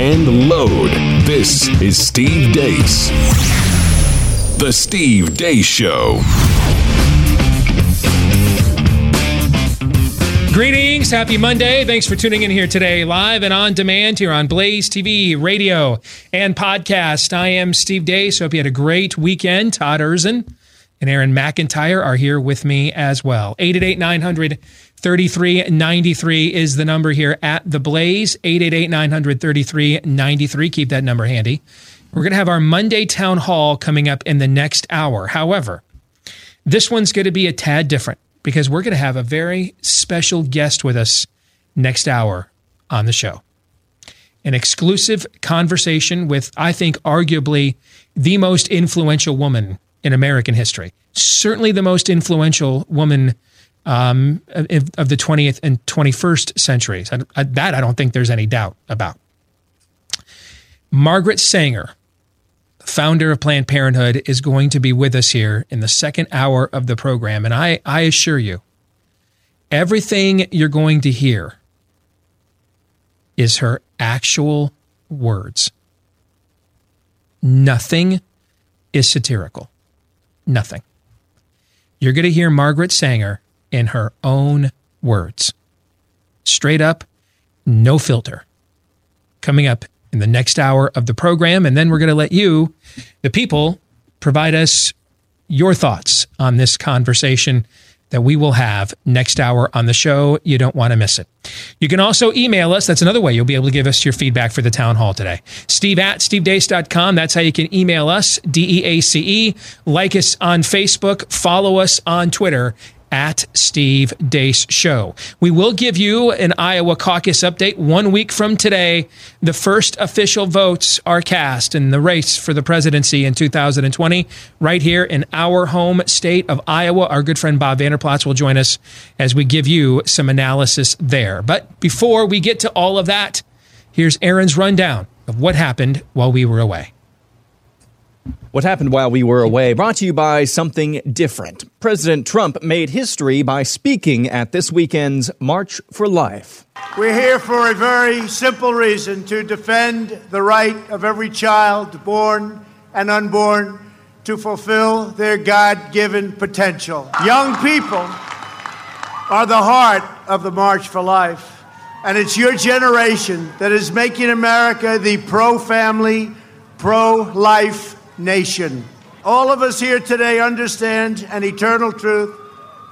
and load. This is Steve Deace. The Steve Deace Show. Greetings. Happy Monday. Thanks for tuning in here today, live and on demand here on Blaze TV, radio, and podcast. I am Steve Deace. Hope you had a great weekend. Todd Erzen and Aaron McIntyre are here with me as well. 888 900 3393 is the number here at The Blaze. 888 900 3393. Keep that number handy. We're going to have our Monday town hall coming up in the next hour. However, this one's going to be a tad different because we're going to have a very special guest with us next hour on the show. An exclusive conversation with, I think, arguably the most influential woman in American history. Certainly the most influential woman um, of, of, the 20th and 21st centuries. I, I, that I don't think there's any doubt about. Margaret Sanger founder of Planned Parenthood, is going to be with us here in the second hour of the program. And I, I assure you, everything you're going to hear is her actual words. Nothing is satirical. Nothing. You're going to hear Margaret Sanger in her own words. Straight up, no filter. Coming up in the next hour of the program. And then we're going to let you, the people, provide us your thoughts on this conversation that we will have next hour on the show. You don't want to miss it. You can also email us. That's another way you'll be able to give us your feedback for the town hall today. Steve at stevedeace.com. That's how you can email us, D E A C E. Like us on Facebook, follow us on Twitter at Steve Deace Show. We will give you an Iowa caucus update one week from today. The first official votes are cast in the race for the presidency in 2020, right here in our home state of Iowa. Our good friend Bob Vander Plaats will join us as we give you some analysis there. But before we get to all of that, here's Aaron's rundown of what happened while we were away. What happened while we were away brought to you by something different. President Trump made history by speaking at this weekend's March for Life. We're here for a very simple reason to defend the right of every child, born and unborn, to fulfill their God given potential. Young people are the heart of the March for Life, and it's your generation that is making America the pro family, pro life nation. All of us here today understand an eternal truth.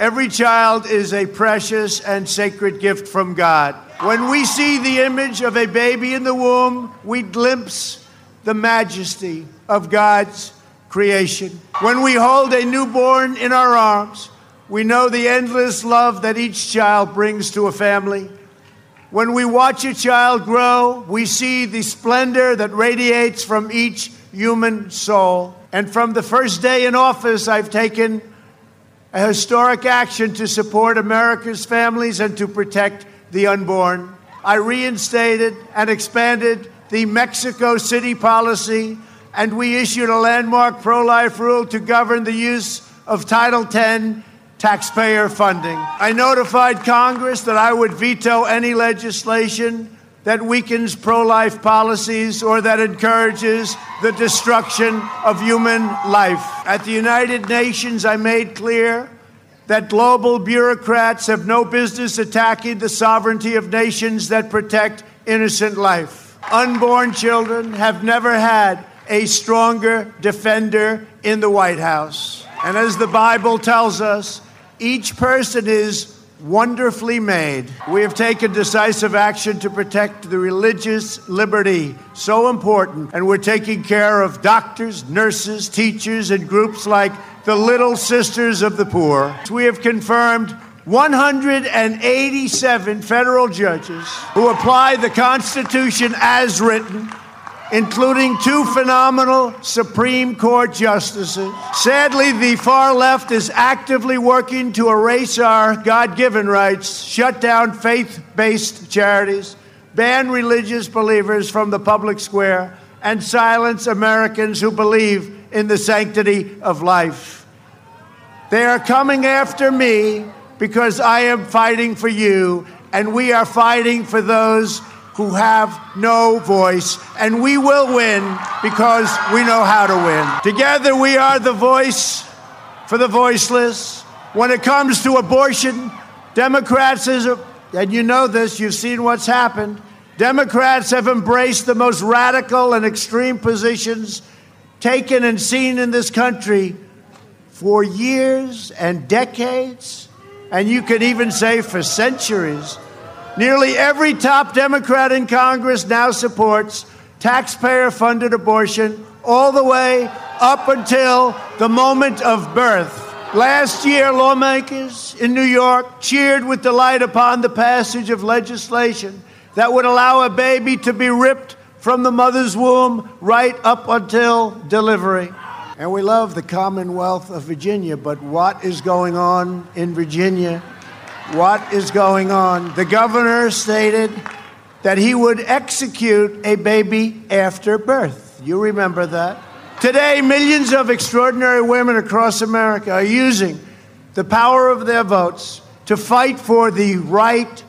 Every child is a precious and sacred gift from God. When we see the image of a baby in the womb, we glimpse the majesty of God's creation. When we hold a newborn in our arms, we know the endless love that each child brings to a family. When we watch a child grow, we see the splendor that radiates from each human soul. And from the first day in office, I've taken a historic action to support America's families and to protect the unborn. I reinstated and expanded the Mexico City policy, and we issued a landmark pro life rule to govern the use of Title X taxpayer funding. I notified Congress that I would veto any legislation that weakens pro life policies or that encourages the destruction of human life. At the United Nations, I made clear that global bureaucrats have no business attacking the sovereignty of nations that protect innocent life. Unborn children have never had a stronger defender in the White House. And as the Bible tells us, each person is wonderfully made. We have taken decisive action to protect the religious liberty, so important, and we're taking care of doctors, nurses, teachers, and groups like the Little Sisters of the Poor. We have confirmed 187 federal judges who apply the Constitution as written including two phenomenal Supreme Court justices. Sadly, the far left is actively working to erase our God given rights, shut down faith based charities, ban religious believers from the public square, and silence Americans who believe in the sanctity of life. They are coming after me because I am fighting for you, and we are fighting for those who have no voice, and we will win because we know how to win. Together, we are the voice for the voiceless. When it comes to abortion, Democrats, is, and you know this, you've seen what's happened. Democrats have embraced the most radical and extreme positions taken and seen in this country for years and decades, and you could even say for centuries. Nearly every top Democrat in Congress now supports taxpayer funded abortion all the way up until the moment of birth. Last year, lawmakers in New York cheered with delight upon the passage of legislation that would allow a baby to be ripped from the mother's womb right up until delivery. And we love the Commonwealth of Virginia, but what is going on in Virginia? What is going on? The governor stated that he would execute a baby after birth. You remember that? Today, millions of extraordinary women across America are using the power of their votes to fight for the right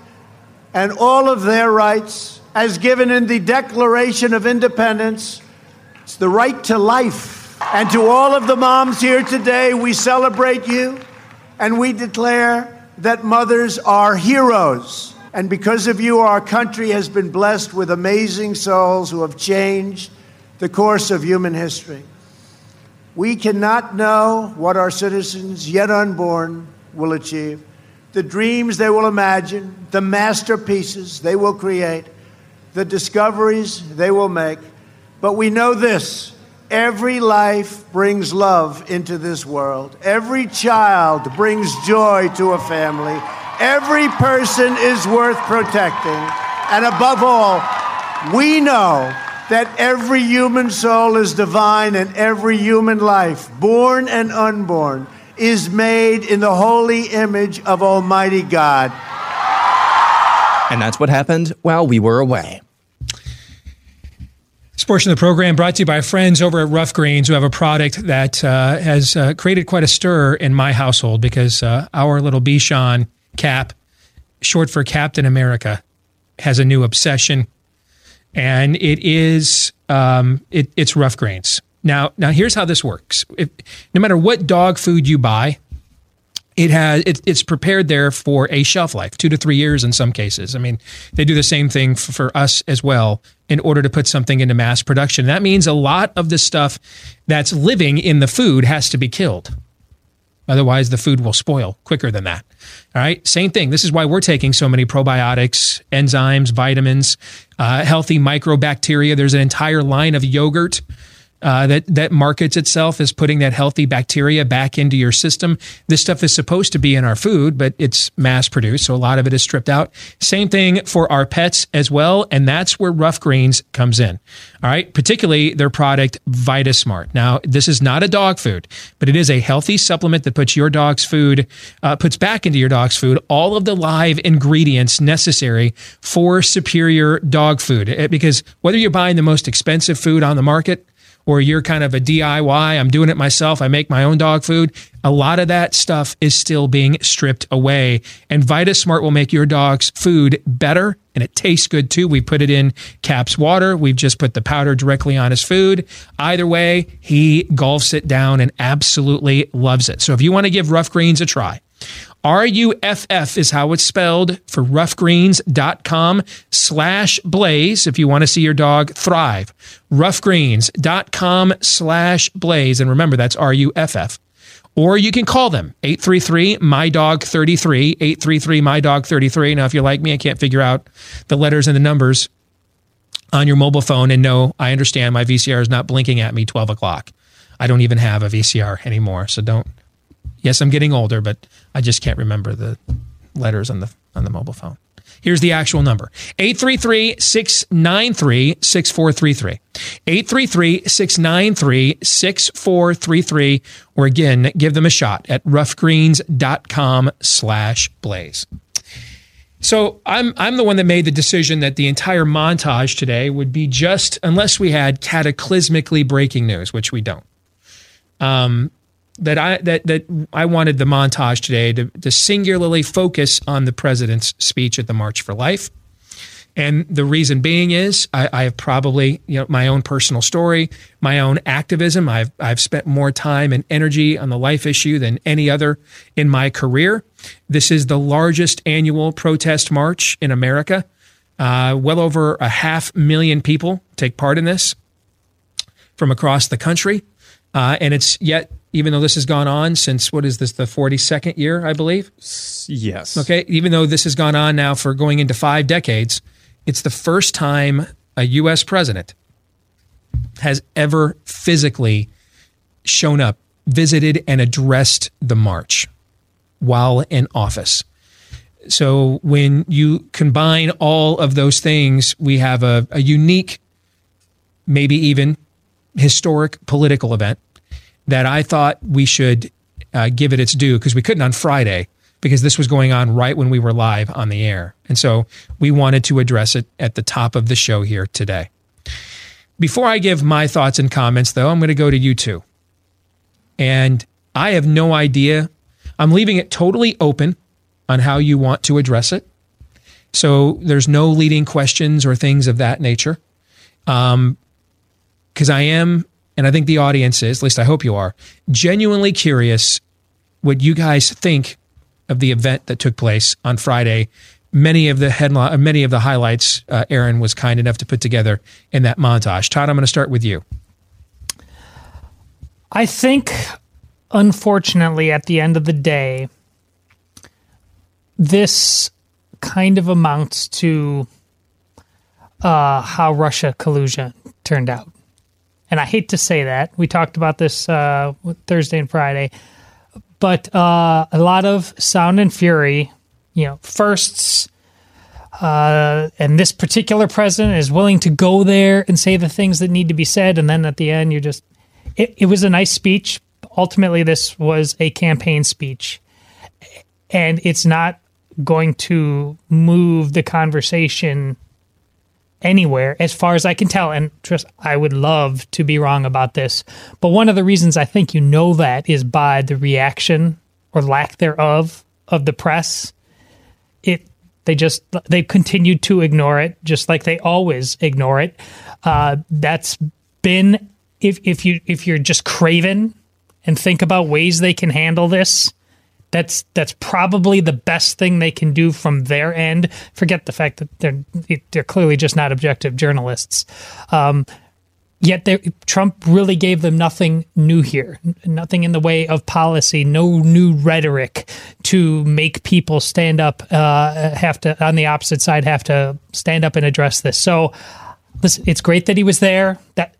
and all of their rights as given in the Declaration of Independence. It's the right to life and to all of the moms here today, we celebrate you and we declare that mothers are heroes. And because of you, our country has been blessed with amazing souls who have changed the course of human history. We cannot know what our citizens, yet unborn, will achieve, the dreams they will imagine, the masterpieces they will create, the discoveries they will make. But we know this Every life brings love into this world. Every child brings joy to a family. Every person is worth protecting. And above all, we know that every human soul is divine and every human life, born and unborn, is made in the holy image of Almighty God. And that's what happened while we were away. This portion of the program brought to you by friends over at Ruff Greens, who have a product that uh, has uh, created quite a stir in my household because uh, our little Bichon Cap, short for Captain America, has a new obsession, and it is um, it, it's Ruff Greens. Now, now here's how this works: if, no matter what dog food you buy, it has it, it's prepared there for a shelf life, two to three years in some cases. I mean, they do the same thing for, for us as well in order to put something into mass production. That means a lot of the stuff that's living in the food has to be killed. Otherwise, the food will spoil quicker than that. All right. Same thing. This is why we're taking so many probiotics, enzymes, vitamins, uh, healthy microbacteria. There's an entire line of yogurt uh, that that markets itself as putting that healthy bacteria back into your system. This stuff is supposed to be in our food, but it's mass produced, so a lot of it is stripped out. Same thing for our pets as well, and that's where Ruff Greens comes in. All right, particularly their product VitaSmart. Now, this is not a dog food, but it is a healthy supplement that puts your dog's food uh, puts back into your dog's food all of the live ingredients necessary for superior dog food. Because whether you're buying the most expensive food on the market or you're kind of a DIY, I'm doing it myself, I make my own dog food, a lot of that stuff is still being stripped away. And VitaSmart will make your dog's food better and it tastes good too. We put it in Cap's water. We've just put the powder directly on his food. Either way, he gulps it down and absolutely loves it. So if you want to give Ruff Greens a try, R-U-F-F is how it's spelled for ruffgreens.com slash blaze if you want to see your dog thrive. Ruffgreens.com slash blaze. And remember, that's R-U-F-F. Or you can call them 833 my dog 33 833 my dog 33. Now, if you're like me, I can't figure out the letters and the numbers on your mobile phone. And no, I understand my VCR is not blinking at me 12 o'clock. I don't even have a VCR anymore. So don't Yes, I'm getting older, but I just can't remember the letters on the on the mobile phone. Here's the actual number 833 693 6433. 833 693 6433. Or again, give them a shot at ruffgreens.com slash blaze. So I'm I'm the one that made the decision that the entire montage today would be just unless we had cataclysmically breaking news, which we don't. Um, that I that that I wanted the montage today to, to singularly focus on the president's speech at the March for Life And the reason being is I, I have probably, you know, my own personal story, my own activism. I've, I've spent more time and energy on the life issue than any other in my career. This is the largest annual protest march in America. Uh, well over a half million people take part in this from across the country. Uh, and it's yet, even though this has gone on since what is this, the 42nd year, I believe? Yes. Okay. Even though this has gone on now for going into five decades, it's the first time a U.S. president has ever physically shown up, visited, and addressed the march while in office. So when you combine all of those things, we have a, a unique, maybe even historic political event that I thought we should uh, give it its due because we couldn't on Friday because this was going on right when we were live on the air. And so we wanted to address it at the top of the show here today. Before I give my thoughts and comments, though, I'm going to go to you two. And I have no idea. I'm leaving it totally open on how you want to address it. So there's no leading questions or things of that nature. Um, because I am, and I think the audience is, at least I hope you are, genuinely curious what you guys think of the event that took place on Friday. Many of the headline, many of the highlights, uh, Aaron was kind enough to put together in that montage. Todd, I'm going to start with you. I think, unfortunately, at the end of the day, this kind of amounts to uh, how Russia collusion turned out and I hate to say that. We talked about this uh, Thursday and Friday, but uh, a lot of sound and fury, you know, firsts. Uh, and this particular president is willing to go there and say the things that need to be said, and then at the end, you're just. It, it was a nice speech. Ultimately, this was a campaign speech, and it's not going to move the conversation anywhere, as far as I can tell. And trust, I would love to be wrong about this, but one of the reasons I think you know that is by the reaction or lack thereof of the press. It they just they continued to ignore it, just like they always ignore it. Uh, that's been if if you if you're just craven and think about ways they can handle this that's that's probably the best thing they can do from their end. Forget the fact that they're they're clearly just not objective journalists. Um, yet Trump really gave them nothing new here, nothing in the way of policy, no new rhetoric to make people stand up, uh, have to on the opposite side have to stand up and address this. So, listen, it's great that he was there. That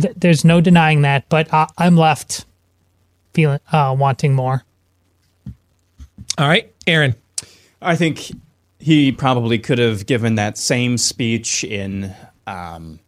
th- there's no denying that, but I, I'm left feeling uh, wanting more. All right, Aaron. I think he probably could have given that same speech in, um,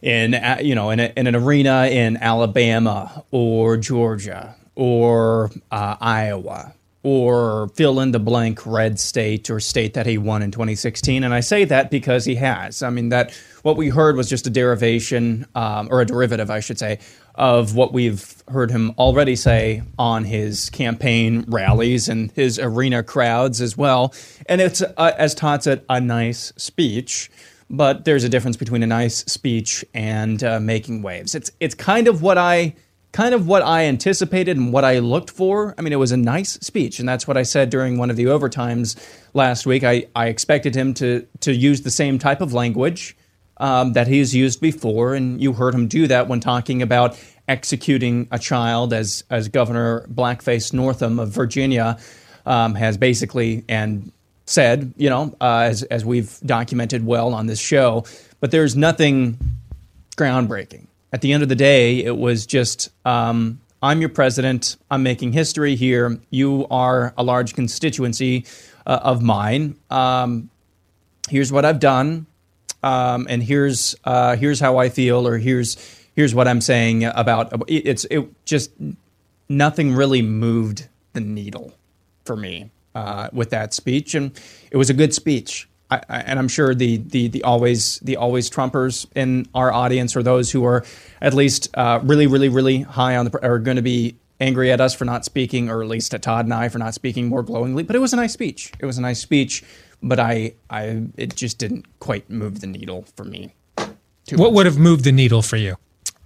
in uh, you know, in, a, in, an arena in Alabama or Georgia or uh, Iowa or fill in the blank red state or state that he won in 2016. And I say that because he has. I mean that what we heard was just a derivation um, or a derivative, I should say, of what we've heard him already say on his campaign rallies and his arena crowds as well. And it's, uh, as Todd said, a nice speech. But there's a difference between a nice speech and uh, making waves. It's it's kind of what I kind of what I anticipated and what I looked for. I mean, it was a nice speech, and that's what I said during one of the overtimes last week. I, I expected him to to use the same type of language um, that has used before, and you heard him do that when talking about executing a child, as as Governor Blackface Northam of Virginia um, has basically and said, you know, uh, as as we've documented well on this show. But there's nothing groundbreaking. At the end of the day, it was just. Um, I'm your president. I'm making history here. You are a large constituency uh, of mine. Um, here's what I've done um, and here's uh, here's how I feel, or here's here's what I'm saying about it's it just nothing really moved the needle for me uh, with that speech, and it was a good speech. I, I, and I'm sure the, the the always the always Trumpers in our audience, or those who are at least uh, really really really high on the are going to be angry at us for not speaking, or at least at Todd and I for not speaking more glowingly. But it was a nice speech. It was a nice speech but I, I, it just didn't quite move the needle for me. too What much. would have moved the needle for you?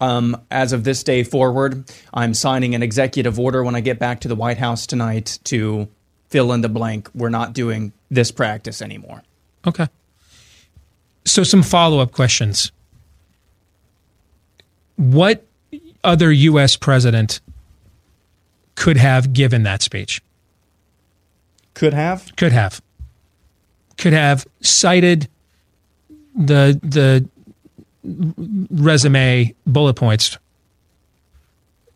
Um, as of this day forward, I'm signing an executive order when I get back to the White House tonight to fill in the blank. We're not doing this practice anymore. Okay. So, some follow up questions. What other U.S. president could have given that speech? Could have. Could have. Could have cited the the resume bullet points.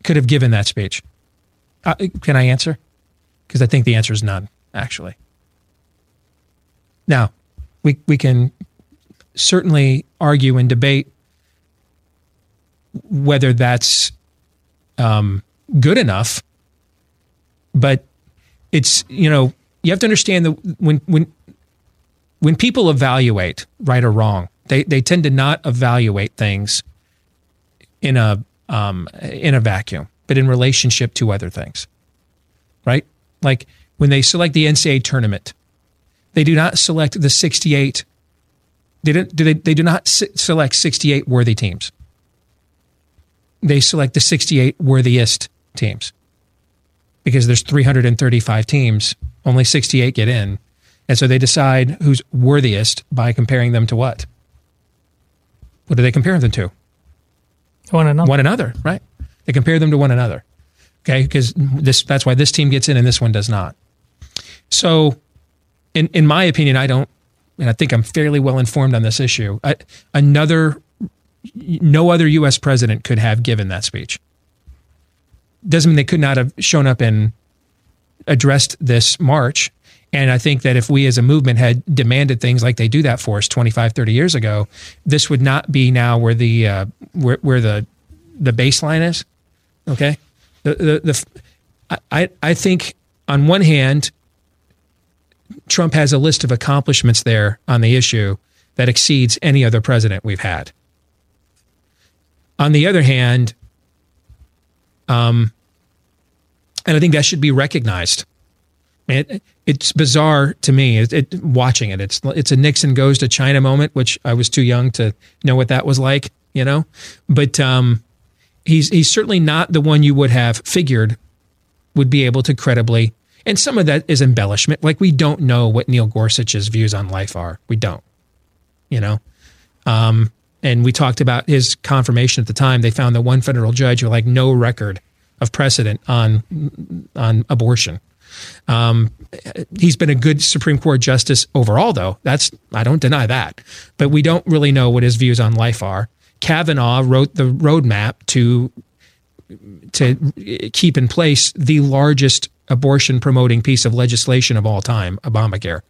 Could have given that speech. Uh, can I answer? Because I think the answer is none. Actually. Now, we we can certainly argue and debate whether that's um, good enough, but it's you know you have to understand that when when when people evaluate right or wrong, they they tend to not evaluate things in a um, in a vacuum, but in relationship to other things, right? Like when they select the NCAA tournament, they do not select the 68 they don't do they, they do not select 68 worthy teams they select the 68 worthiest teams because there's 335 teams only 68 get in and so they decide who's worthiest by comparing them to what? What do they compare them to? One another. one another right. They compare them to one another. Okay because this that's why this team gets in and this one does not. So in in my opinion i don't and i think i'm fairly well informed on this issue I, another no other us president could have given that speech. Doesn't mean they could not have shown up and addressed this march and i think that if we as a movement had demanded things like they do that for us 25 30 years ago this would not be now where the uh, where, where the the baseline is okay the the, the I, I think on one hand Trump has a list of accomplishments there on the issue that exceeds any other president we've had. On the other hand, um, and I think that should be recognized. It's bizarre to me it, it, watching it. It's it's a Nixon goes to China moment, which I was too young to know what that was like, you know. But um, he's he's certainly not the one you would have figured would be able to credibly and some of that is embellishment. Like we don't know what Neil Gorsuch's views on life are. We don't, you know. Um, and we talked about his confirmation at the time. They found the one federal judge who like no record of precedent on on abortion. Um, he's been a good Supreme Court justice overall, though. That's I don't deny that, but we don't really know what his views on life are. Kavanaugh wrote the roadmap to to keep in place the largest abortion promoting piece of legislation of all time, Obamacare.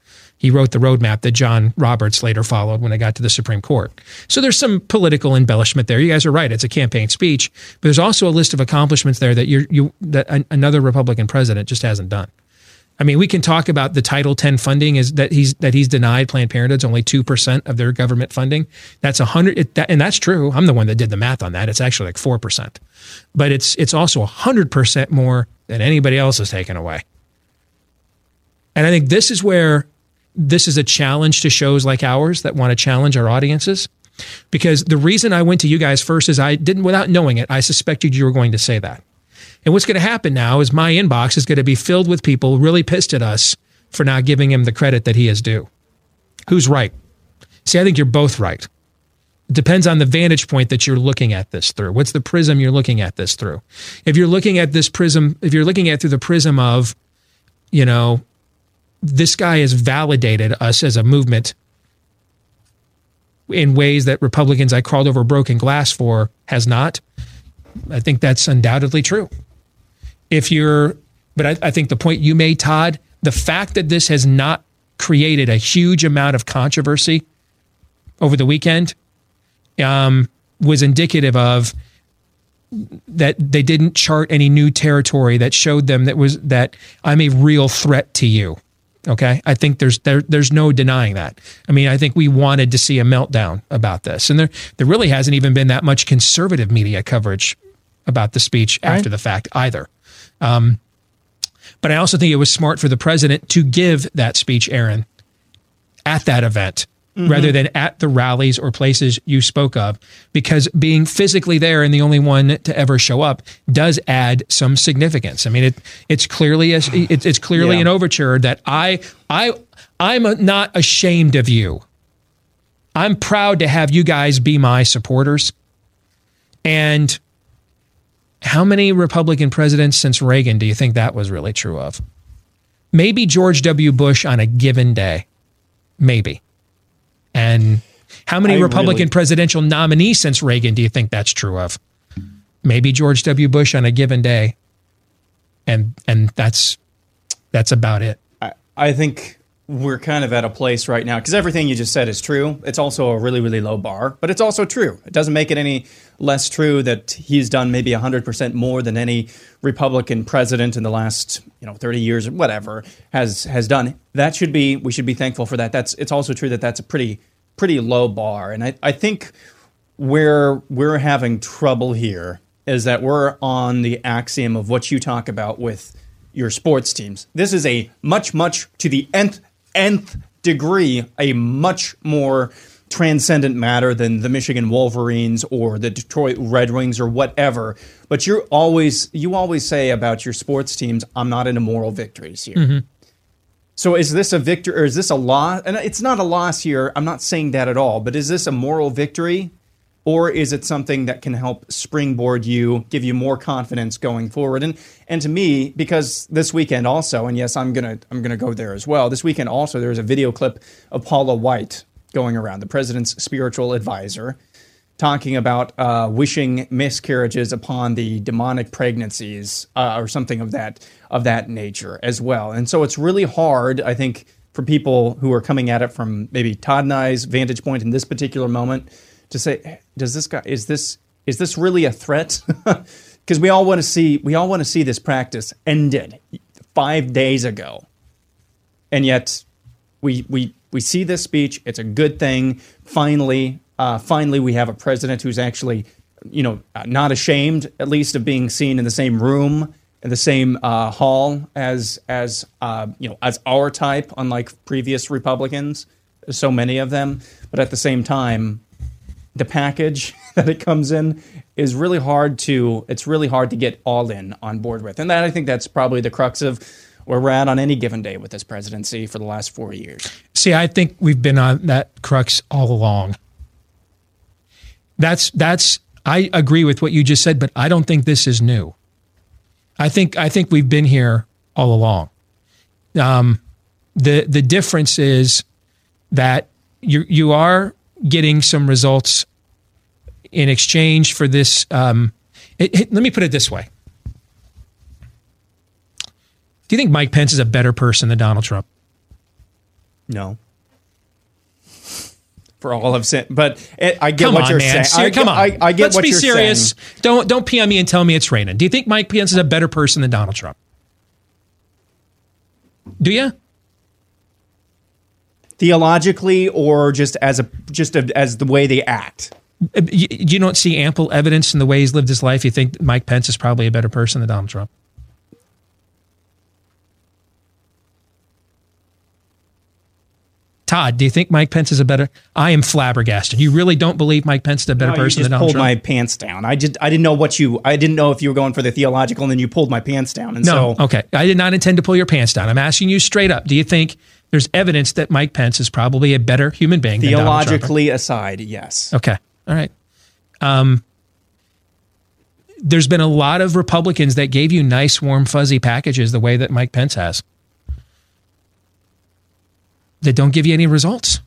He wrote the roadmap that John Roberts later followed when it got to the Supreme Court. So there's some political embellishment there. You guys are right; it's a campaign speech, but there's also a list of accomplishments there that you you that an, another Republican president just hasn't done. I mean, we can talk about the Title X funding is that he's that he's denied Planned Parenthood's only two percent of their government funding. That's a hundred, that, and that's true. I'm the one that did the math on that. It's actually like four percent, but it's it's also a hundred percent more than anybody else has taken away. And I think this is where this is a challenge to shows like ours that want to challenge our audiences. Because the reason I went to you guys first is I didn't, without knowing it, I suspected you were going to say that. And what's going to happen now is my inbox is going to be filled with people really pissed at us for not giving him the credit that he is due. Who's right? See, I think you're both right. It depends on the vantage point that you're looking at this through. What's the prism you're looking at this through? If you're looking at this prism, if you're looking at through the prism of, you know, this guy has validated us as a movement in ways that Republicans I crawled over broken glass for has not. I think that's undoubtedly true. If you're, but I, I think the point you made, Todd, the fact that this has not created a huge amount of controversy over the weekend um, was indicative of that they didn't chart any new territory that showed them that was that I'm a real threat to you. Okay, I think there's there there's no denying that. I mean, I think we wanted to see a meltdown about this, and there there really hasn't even been that much conservative media coverage about the speech Right. after the fact either. Um, but I also think it was smart for the president to give that speech, Aaron, at that event Mm-hmm. rather than at the rallies or places you spoke of because being physically there and the only one to ever show up does add some significance. I mean it it's clearly a, it's, it's clearly Yeah. an overture that I I I'm not ashamed of you. I'm proud to have you guys be my supporters. And how many Republican presidents since Reagan do you think that was really true of? Maybe George W. Bush on a given day. Maybe. And how many I Republican really- presidential nominees since Reagan do you think that's true of? Maybe George W. Bush on a given day. And and that's that's about it. I, I think we're kind of at a place right now because everything you just said is true. It's also a really, really low bar, but it's also true. It doesn't make it any less true that he's done maybe 100% more than any Republican president in the last, you know, 30 years or whatever has has done. That should be we should be thankful for that. That's it's also true that that's a pretty pretty low bar. And I, I think where we're having trouble here is that we're on the axiom of what you talk about with your sports teams. This is a much, much to the nth nth degree a much more transcendent matter than the Michigan Wolverines or the Detroit Red Wings or whatever. But you're always you always say about your sports teams, I'm not into moral victories here. Mm-hmm. So is this a victory or is this a loss? And it's not a loss here. I'm not saying that at all. But is this a moral victory, or is it something that can help springboard you, give you more confidence going forward? And and to me, because this weekend also, and yes, I'm gonna I'm gonna go there as well. This weekend also, there's a video clip of Paula White going around, the president's spiritual advisor, talking about uh, wishing miscarriages upon the demonic pregnancies uh, or something of that of that nature as well. And so it's really hard, I think, for people who are coming at it from maybe Todd and I's vantage point in this particular moment to say, does this guy is this is this really a threat? Because we all want to see we all want to see this practice ended five days ago, and yet we we we see this speech. It's a good thing. Finally, uh, finally, we have a president who's actually, you know, not ashamed, at least, of being seen in the same room, in the same uh, hall as as uh, you know as our type, unlike previous Republicans, so many of them. But at the same time, the package that it comes in is really hard to it's really hard to get all in on board with and that i think that's probably the crux of where we're at on any given day with this presidency for the last four years See, I think we've been on that crux all along. That's that's I agree with what you just said, but I don't think this is new. I think I think we've been here all along. Um, the the difference is that you you are getting some results in exchange for this. Um, it, it- let me put it this way: Do you think Mike Pence is a better person than Donald Trump? no for all of sin but it, i get Come what on, you're man. saying Ser- I, come on. I, I get Let's what be you're serious. saying Don't don't pee on me and tell me it's raining. Do you think Mike Pence is a better person than Donald Trump? Do you? Theologically or just as a just a, as the way they act uh, You, you don't see ample evidence in the way he's lived his life. You think Mike Pence is probably a better person than Donald Trump? Todd, do you think Mike Pence is a better? I am flabbergasted. You really don't believe Mike Pence is a better No, you person just than Donald pulled Trump? my pants down. I just I didn't know what you I didn't know if you were going for the theological and then you pulled my pants down. And No. so okay. I did not intend to pull your pants down. I'm asking you straight up. Do you think there's evidence that Mike Pence is probably a better human being than Donald Trump? theologically aside, yes. Okay. All right. Um, there's been a lot of Republicans that gave you nice, warm, fuzzy packages the way that Mike Pence has that don't give you any results.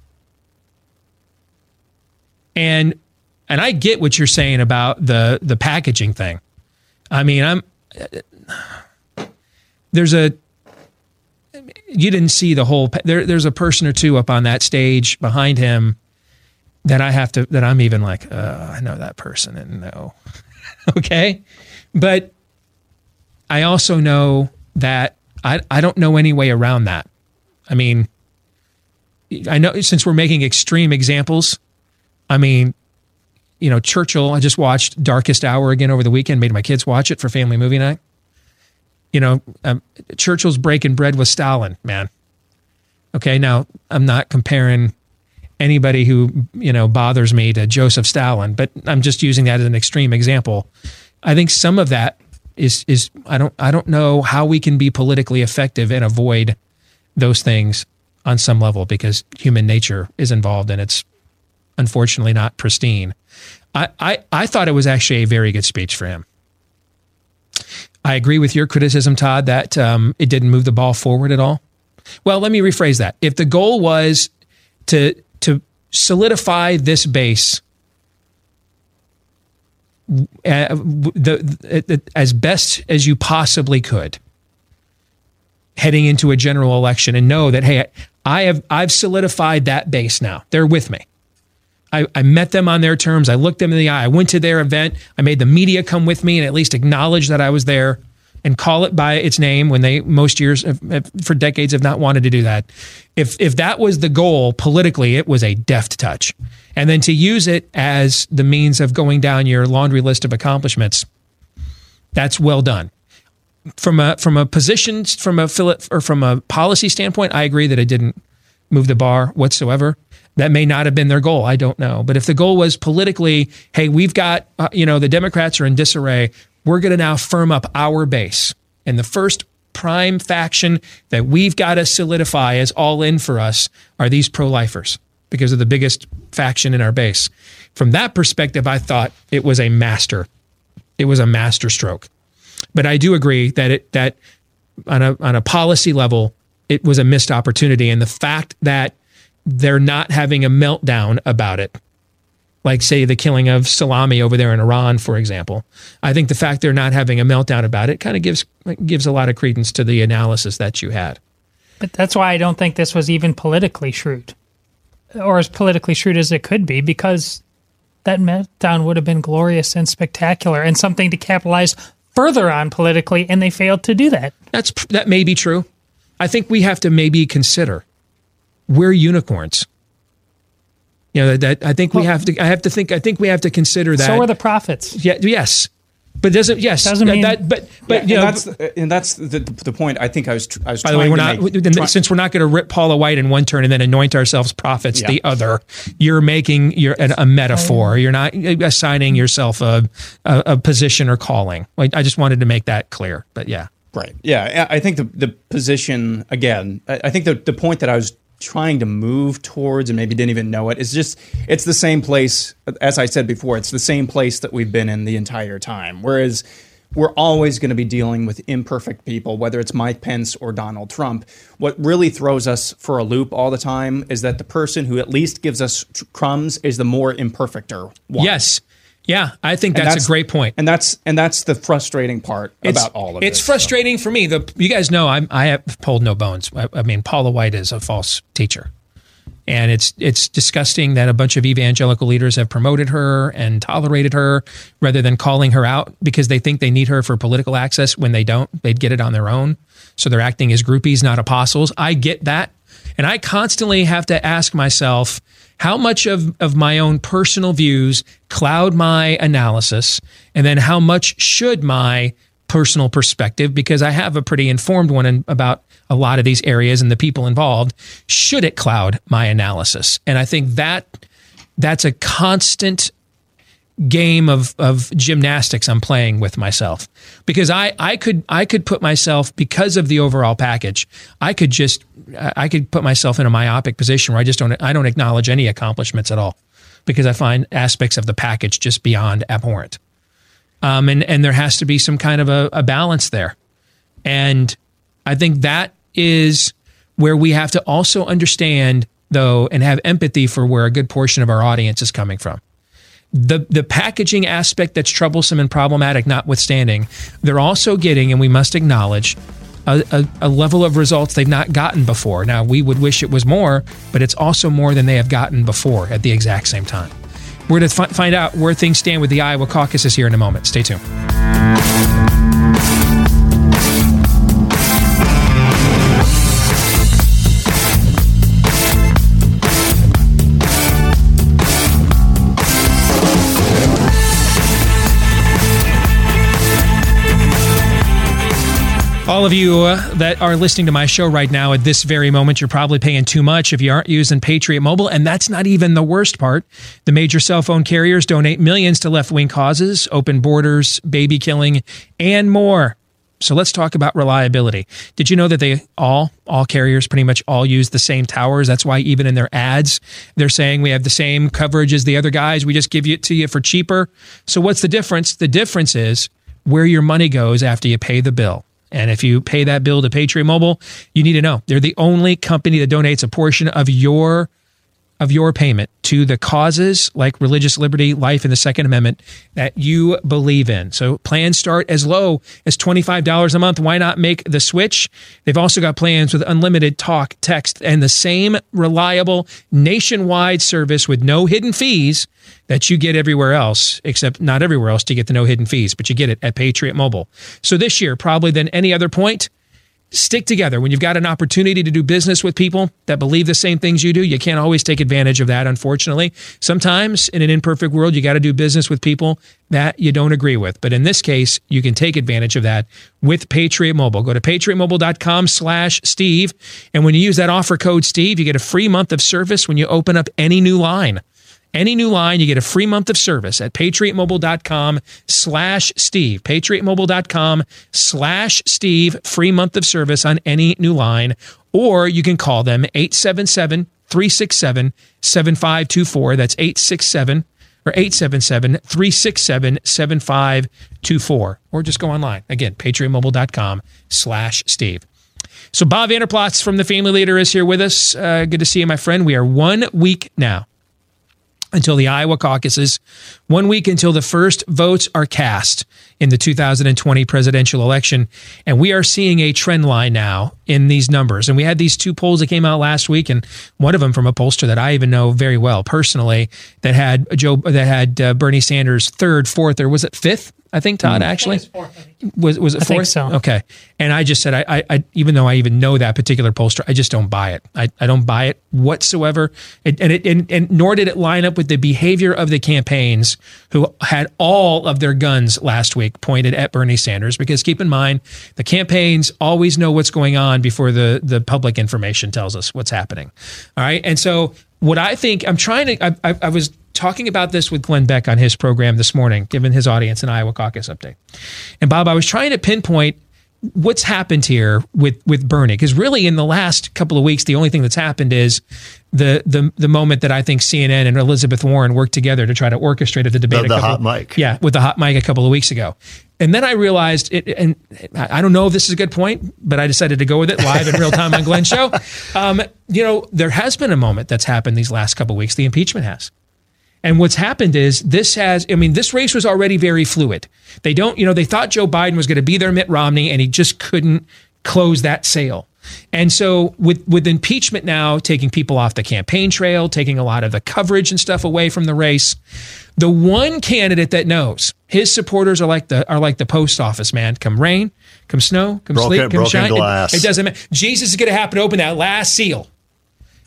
And and I get what you're saying about the the packaging thing. I mean, I'm there's a you didn't see the whole there there's a person or two up on that stage behind him that I have to that I'm even like uh, I know that person and no. Okay? But I also know that I I don't know any way around that. I mean I know since we're making extreme examples I mean you know Churchill I just watched Darkest Hour again over the weekend made my kids watch it for family movie night you know um, Churchill's breaking bread with Stalin man Okay, now I'm not comparing anybody who you know bothers me to Joseph Stalin, but I'm just using that as an extreme example. I think some of that is is I don't I don't know how we can be politically effective and avoid those things on some level because human nature is involved and it's unfortunately not pristine. I, I, I thought it was actually a very good speech for him. I agree with your criticism, Todd, that um, it didn't move the ball forward at all. Well, let me rephrase that. If the goal was to to solidify this base uh, the, the, as best as you possibly could, heading into a general election, and know that hey, I have I've solidified that base now. They're with me. I, I, met them on their terms. I looked them in the eye. I went to their event. I made the media come with me and at least acknowledge that I was there and call it by its name when they most years have, have, for decades have not wanted to do that. If if that was the goal politically, it was a deft touch. And then to use it as the means of going down your laundry list of accomplishments, that's well done. From a from a position from a or from a policy standpoint, I agree that it didn't move the bar whatsoever. That may not have been their goal. I don't know. But if the goal was politically, hey, we've got, uh, you know, the Democrats are in disarray we're going to now firm up our base. And the first prime faction that we've got to solidify as all in for us are these pro lifers because of the biggest faction in our base. From that perspective, I thought it was a master. It was a master stroke. But I do agree that it that on a on a policy level, it was a missed opportunity. And the fact that they're not having a meltdown about it like say the killing of Soleimani over there in Iran, for example. I think the fact they're not having a meltdown about it kind of gives gives a lot of credence to the analysis that you had. But that's why I don't think this was even politically shrewd, or as politically shrewd as it could be, because that meltdown would have been glorious and spectacular and something to capitalize further on politically, and they failed to do that. That's that may be true. I think we have to maybe consider we're unicorns. You know that, I think we have to. I have to think. I think we have to consider that. So are the prophets. Yeah. Yes. But doesn't yes doesn't mean that, but but yeah, you know, and that's and that's the, the point I think I was I was trying to make by the way we're not make, try, since we're not going to rip Paula White in one turn and then anoint ourselves prophets yeah. the other you're making you're a, a metaphor you're not assigning yourself a, a, a position or calling I just wanted to make that clear but yeah right yeah I think the the position again I think the the point that I was trying to move towards and maybe didn't even know it. It's just it's the same place as I said before, it's the same place that we've been in the entire time. Whereas we're always going to be dealing with imperfect people, whether it's Mike Pence or Donald Trump. What really throws us for a loop all the time is that the person who at least gives us crumbs is the more imperfecter one. Yes. Yeah, I think that's, that's, a great point, and that's and that's the frustrating part it's, about all of it. It's frustrating so. for me. The you guys know I'm, I have pulled no bones. I, I, mean, Paula White is a false teacher, and it's it's disgusting that a bunch of evangelical leaders have promoted her and tolerated her rather than calling her out because they think they need her for political access when they don't. They'd get it on their own, so they're acting as groupies, not apostles. I get that, and I constantly have to ask myself how much of, of my own personal views cloud my analysis, and then how much should my personal perspective, because I have a pretty informed one in, about a lot of these areas and the people involved, should it cloud my analysis? And I think that that's a constant game of, of gymnastics I'm playing with myself because I, I could I could put myself because of the overall package I could just I could put myself in a myopic position where I just don't I don't acknowledge any accomplishments at all because I find aspects of the package just beyond abhorrent. Um, and and there has to be some kind of a, a balance there. And I think that is where we have to also understand though and have empathy for where a good portion of our audience is coming from. The the packaging aspect that's troublesome and problematic notwithstanding, they're also getting, and we must acknowledge, a, a, a, level of results they've not gotten before. Now, we would wish it was more, but it's also more than they have gotten before at the exact same time. We're to f- find out where things stand with the Iowa caucuses here in a moment. Stay tuned. All of you uh, that are listening to my show right now at this very moment, you're probably paying too much if you aren't using Patriot Mobile. And that's not even the worst part. The major cell phone carriers donate millions to left wing causes, open borders, baby killing, and more. So let's talk about reliability. Did you know that they all, all carriers pretty much all use the same towers? That's why even in their ads, they're saying we have the same coverage as the other guys. We just give it to you for cheaper. So what's the difference? The difference is where your money goes after you pay the bill. And if you pay that bill to Patriot Mobile, you need to know they're the only company that donates a portion of your of your payment to the causes like religious liberty, life, and the Second Amendment that you believe in. So plans start as low as $25 a month. Why not make the switch? They've also got plans with unlimited talk, text, and the same reliable nationwide service with no hidden fees that you get everywhere else, except not everywhere else to get the no hidden fees, but you get it at Patriot Mobile. So this year, probably than any other point, stick together. When you've got an opportunity to do business with people that believe the same things you do, you can't always take advantage of that, unfortunately. Sometimes in an imperfect world, you got to do business with people that you don't agree with. But in this case, you can take advantage of that with Patriot Mobile. Go to patriotmobile.com slash Steve. And when you use that offer code Steve, you get a free month of service when you open up any new line. Any new line, you get a free month of service at patriotmobile.com slash Steve. Patriotmobile.com slash Steve. Free month of service on any new line. Or you can call them 877 367 7524. That's 867 or 877 367 7524. Or just go online. Again, patriotmobile.com slash Steve. So Bob Vander Plaats from the Family Leader is here with us. Uh, good to see you, my friend. We are one week now until the Iowa caucuses, one week until the first votes are cast in the 2020 presidential election. And we are seeing a trend line now in these numbers. And we had these two polls that came out last week, and one of them from a pollster that I even know very well personally that had Joe that had uh, Bernie Sanders third, fourth, or was it fifth? I think Todd mm-hmm. actually was was it fourth? I think so. Okay, and I just said I, I, I, even though I even know that particular pollster, I just don't buy it. I, I don't buy it whatsoever, and and, it, and and nor did it line up with the behavior of the campaigns who had all of their guns last week pointed at Bernie Sanders. Because keep in mind, the campaigns always know what's going on before the the public information tells us what's happening. All right, and so what I think I'm trying to I, I, I was talking about this with Glenn Beck on his program this morning, giving his audience an Iowa caucus update. And Bob, I was trying to pinpoint what's happened here with with Bernie because really in the last couple of weeks the only thing that's happened is the the the moment that I think CNN and Elizabeth Warren worked together to try to orchestrate the debate. The, the hot mic, yeah, with the hot mic a couple of weeks ago, and then I realized it. And I don't know if this is a good point, but I decided to go with it live in real time on Glenn's show. Um, you know, there has been a moment that's happened these last couple of weeks. The impeachment has. And what's happened is this has, I mean, this race was already very fluid. They don't, you know, they thought Joe Biden was going to be their Mitt Romney and he just couldn't close that sale. And so with with impeachment now taking people off the campaign trail, taking a lot of the coverage and stuff away from the race, the one candidate that knows his supporters are like the are like the post office, man. Come rain, come snow, come broken, sleet, come shine. It, it doesn't matter. Jesus is going to happen to open that last seal.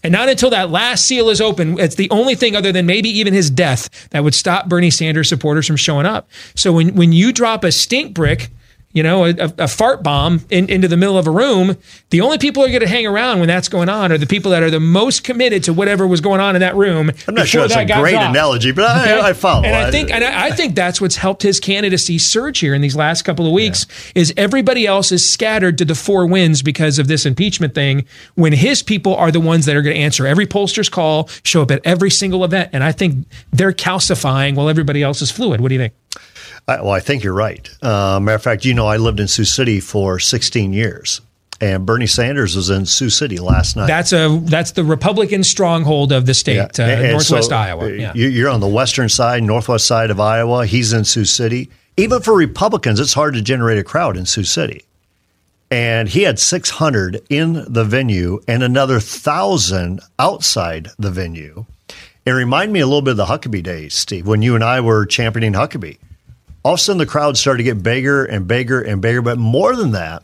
And not until that last seal is open, it's the only thing other than maybe even his death that would stop Bernie Sanders supporters from showing up. So when, when you drop a stink brick you know, a, a fart bomb in, into the middle of a room, the only people who are going to hang around when that's going on are the people that are the most committed to whatever was going on in that room. I'm not sure it's a great dropped. analogy, but I, okay? I follow. And I think, and I think that's what's helped his candidacy surge here in these last couple of weeks yeah. is everybody else is scattered to the four winds because of this impeachment thing. When his people are the ones that are going to answer every pollster's call, show up at every single event, and I think they're calcifying while everybody else is fluid. What do you think? I, well, I think you're right. Uh, matter of fact, you know, I lived in Sioux City for 16 years and Bernie Sanders was in Sioux City last night. That's a that's the Republican stronghold of the state, yeah. uh, Northwest so Iowa. Uh, yeah. You're on the western side, northwest side of Iowa. He's in Sioux City. Even for Republicans, it's hard to generate a crowd in Sioux City. And he had 600 in the venue and another thousand outside the venue. It reminded me a little bit of the Huckabee days, Steve, when you and I were championing Huckabee all of a sudden the crowd started to get bigger and bigger and bigger. But more than that,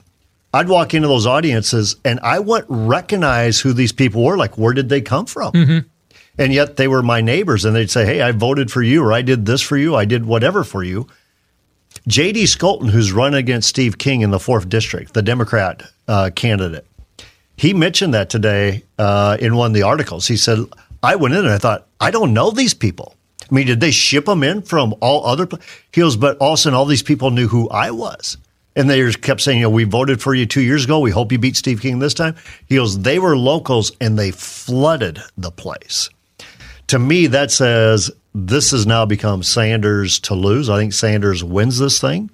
I'd walk into those audiences and I wouldn't recognize who these people were. Like, where did they come from? Mm-hmm. And yet they were my neighbors and they'd say, Hey, I voted for you or I did this for you. I did whatever for you. J.D. Scholten, who's running against Steve King in the fourth district, the Democrat uh, candidate, he mentioned that today uh, in one of the articles. He said, "I went in and I thought I don't know these people. I mean, did they ship them in from all other?" heels? But all of a sudden, all these people knew who I was." And they just kept saying, you know, we voted for you two years ago. We hope you beat Steve King this time. He goes, they were locals and they flooded the place. To me, that says this has now become Sanders to lose. I think Sanders wins this thing.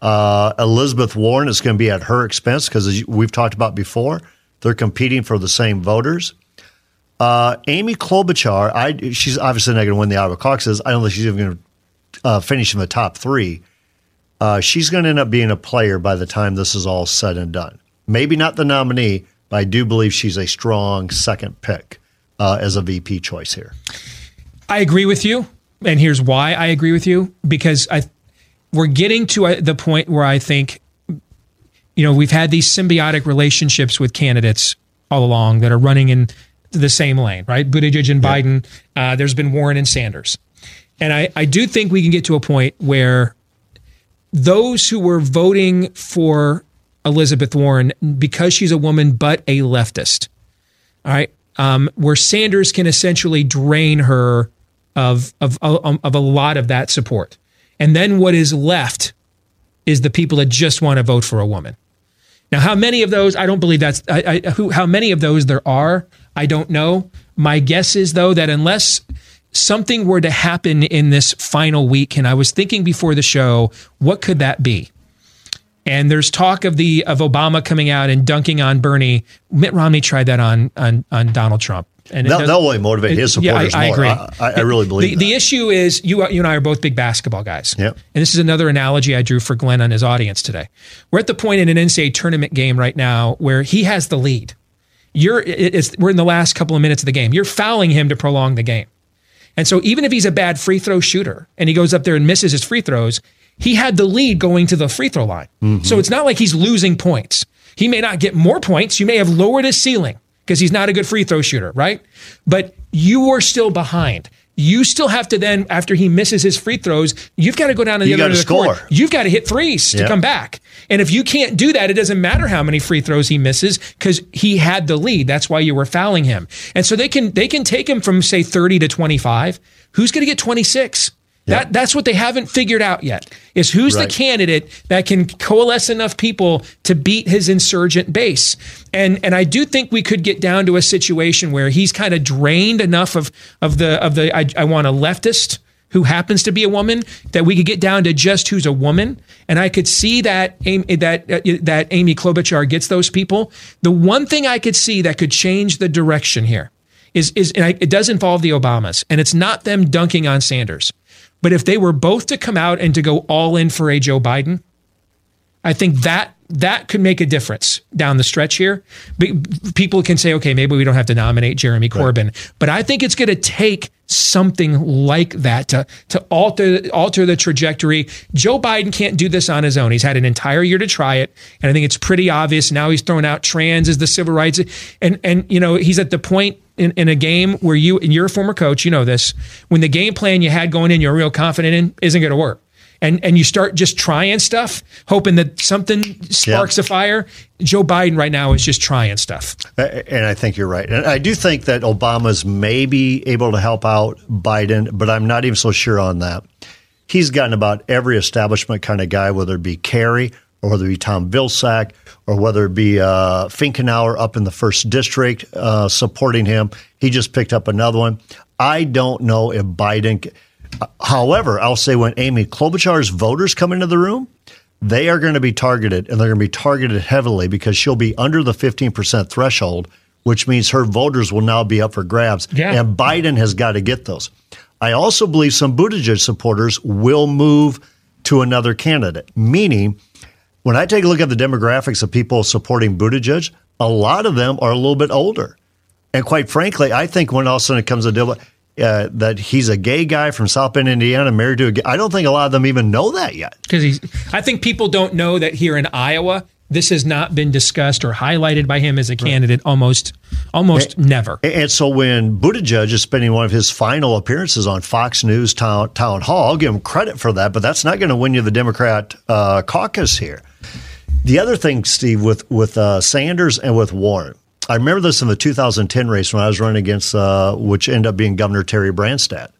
Uh, Elizabeth Warren is going to be at her expense because, as we've talked about before, they're competing for the same voters. Uh, Amy Klobuchar, I, she's obviously not going to win the Iowa caucuses. I don't think she's even going to uh, finish in the top three. Uh, she's going to end up being a player by the time this is all said and done. Maybe not the nominee, but I do believe she's a strong second pick uh, as a VP choice here. I agree with you, and here's why I agree with you because I we're getting to uh, the point where I think you know we've had these symbiotic relationships with candidates all along that are running in the same lane, right? Buttigieg and Biden. Uh, there's been Warren and Sanders, and I I do think we can get to a point where those who were voting for Elizabeth Warren because she's a woman but a leftist, all right, um, where Sanders can essentially drain her of, of of of a lot of that support, and then what is left is the people that just want to vote for a woman. Now, how many of those? I don't believe that's I, I, who. How many of those there are? I don't know. My guess is though that unless something were to happen in this final week, and I was thinking before the show, what could that be? And there's talk of the of Obama coming out and dunking on Bernie. Mitt Romney tried that on on, on Donald Trump. And that, will only motivate his supporters yeah, I, I more. agree. I, I really believe the, that. the issue is you you and I are both big basketball guys. Yep. And this is another analogy I drew for Glenn on his audience today. We're at the point in an NCAA tournament game right now where he has the lead. You're we're in the last couple of minutes of the game. You're fouling him to prolong the game. And so even if he's a bad free throw shooter and he goes up there and misses his free throws, he had the lead going to the free throw line. Mm-hmm. So it's not like he's losing points. He may not get more points. You may have lowered his ceiling because he's not a good free throw shooter, right? But you are still behind. You still have to then, after he misses his free throws, you've got to go down to the You other end of the court. You've got to hit threes to come back. And if you can't do that, it doesn't matter how many free throws he misses because he had the lead. That's why you were fouling him. And so they can they can take him from say 30 to 25. Who's going to get 26? That that's what they haven't figured out yet. Is who's Right. the candidate that can coalesce enough people to beat his insurgent base. And and I do think we could get down to a situation where he's kind of drained enough of of the of the I, I want a leftist who happens to be a woman that we could get down to just who's a woman and I could see that Amy, that uh, that Amy Klobuchar gets those people the one thing I could see that could change the direction here is is and I, it does involve the Obamas and it's not them dunking on Sanders but if they were both to come out and to go all in for a Joe Biden I think that that could make a difference down the stretch here. People can say, okay, maybe we don't have to nominate Jeremy Corbyn, but I think it's going to take something like that to to alter alter the trajectory. Joe Biden can't do this on his own. He's had an entire year to try it, and I think it's pretty obvious now. He's thrown out trans as the civil rights, and and you know he's at the point in, in a game where you and you're a former coach, you know this. When the game plan you had going in, you're real confident in, isn't going to work and and you start just trying stuff, hoping that something sparks a fire. Joe Biden right now is just trying stuff. And I think you're right. And I do think that Obama's maybe able to help out Biden, but I'm not even so sure on that. He's gotten about every establishment kind of guy, whether it be Kerry or whether it be Tom Vilsack or whether it be uh, Finkenauer up in the first district uh, supporting him. He just picked up another one. I don't know if Biden. However, I'll say when Amy Klobuchar's voters come into the room, they are going to be targeted and they're going to be targeted heavily because she'll be under the 15% threshold, which means her voters will now be up for grabs. Yeah. And Biden has got to get those. I also believe some Buttigieg supporters will move to another candidate, meaning when I take a look at the demographics of people supporting Buttigieg, a lot of them are a little bit older. And quite frankly, I think when all of a sudden it comes to deal uh, that he's a gay guy from South Bend, Indiana, married to a gay, I don't think a lot of them even know that yet. Because he's, I think people don't know that here in Iowa, this has not been discussed or highlighted by him as a candidate almost almost never. And so when Buttigieg is spending one of his final appearances on Fox News town, town hall, I'll give him credit for that, but that's not going to win you the Democrat uh, caucus here. The other thing, Steve, with with uh, Sanders and with Warren, I remember this in the 2010 race when I was running against, uh, which ended up being Governor Terry Branstad.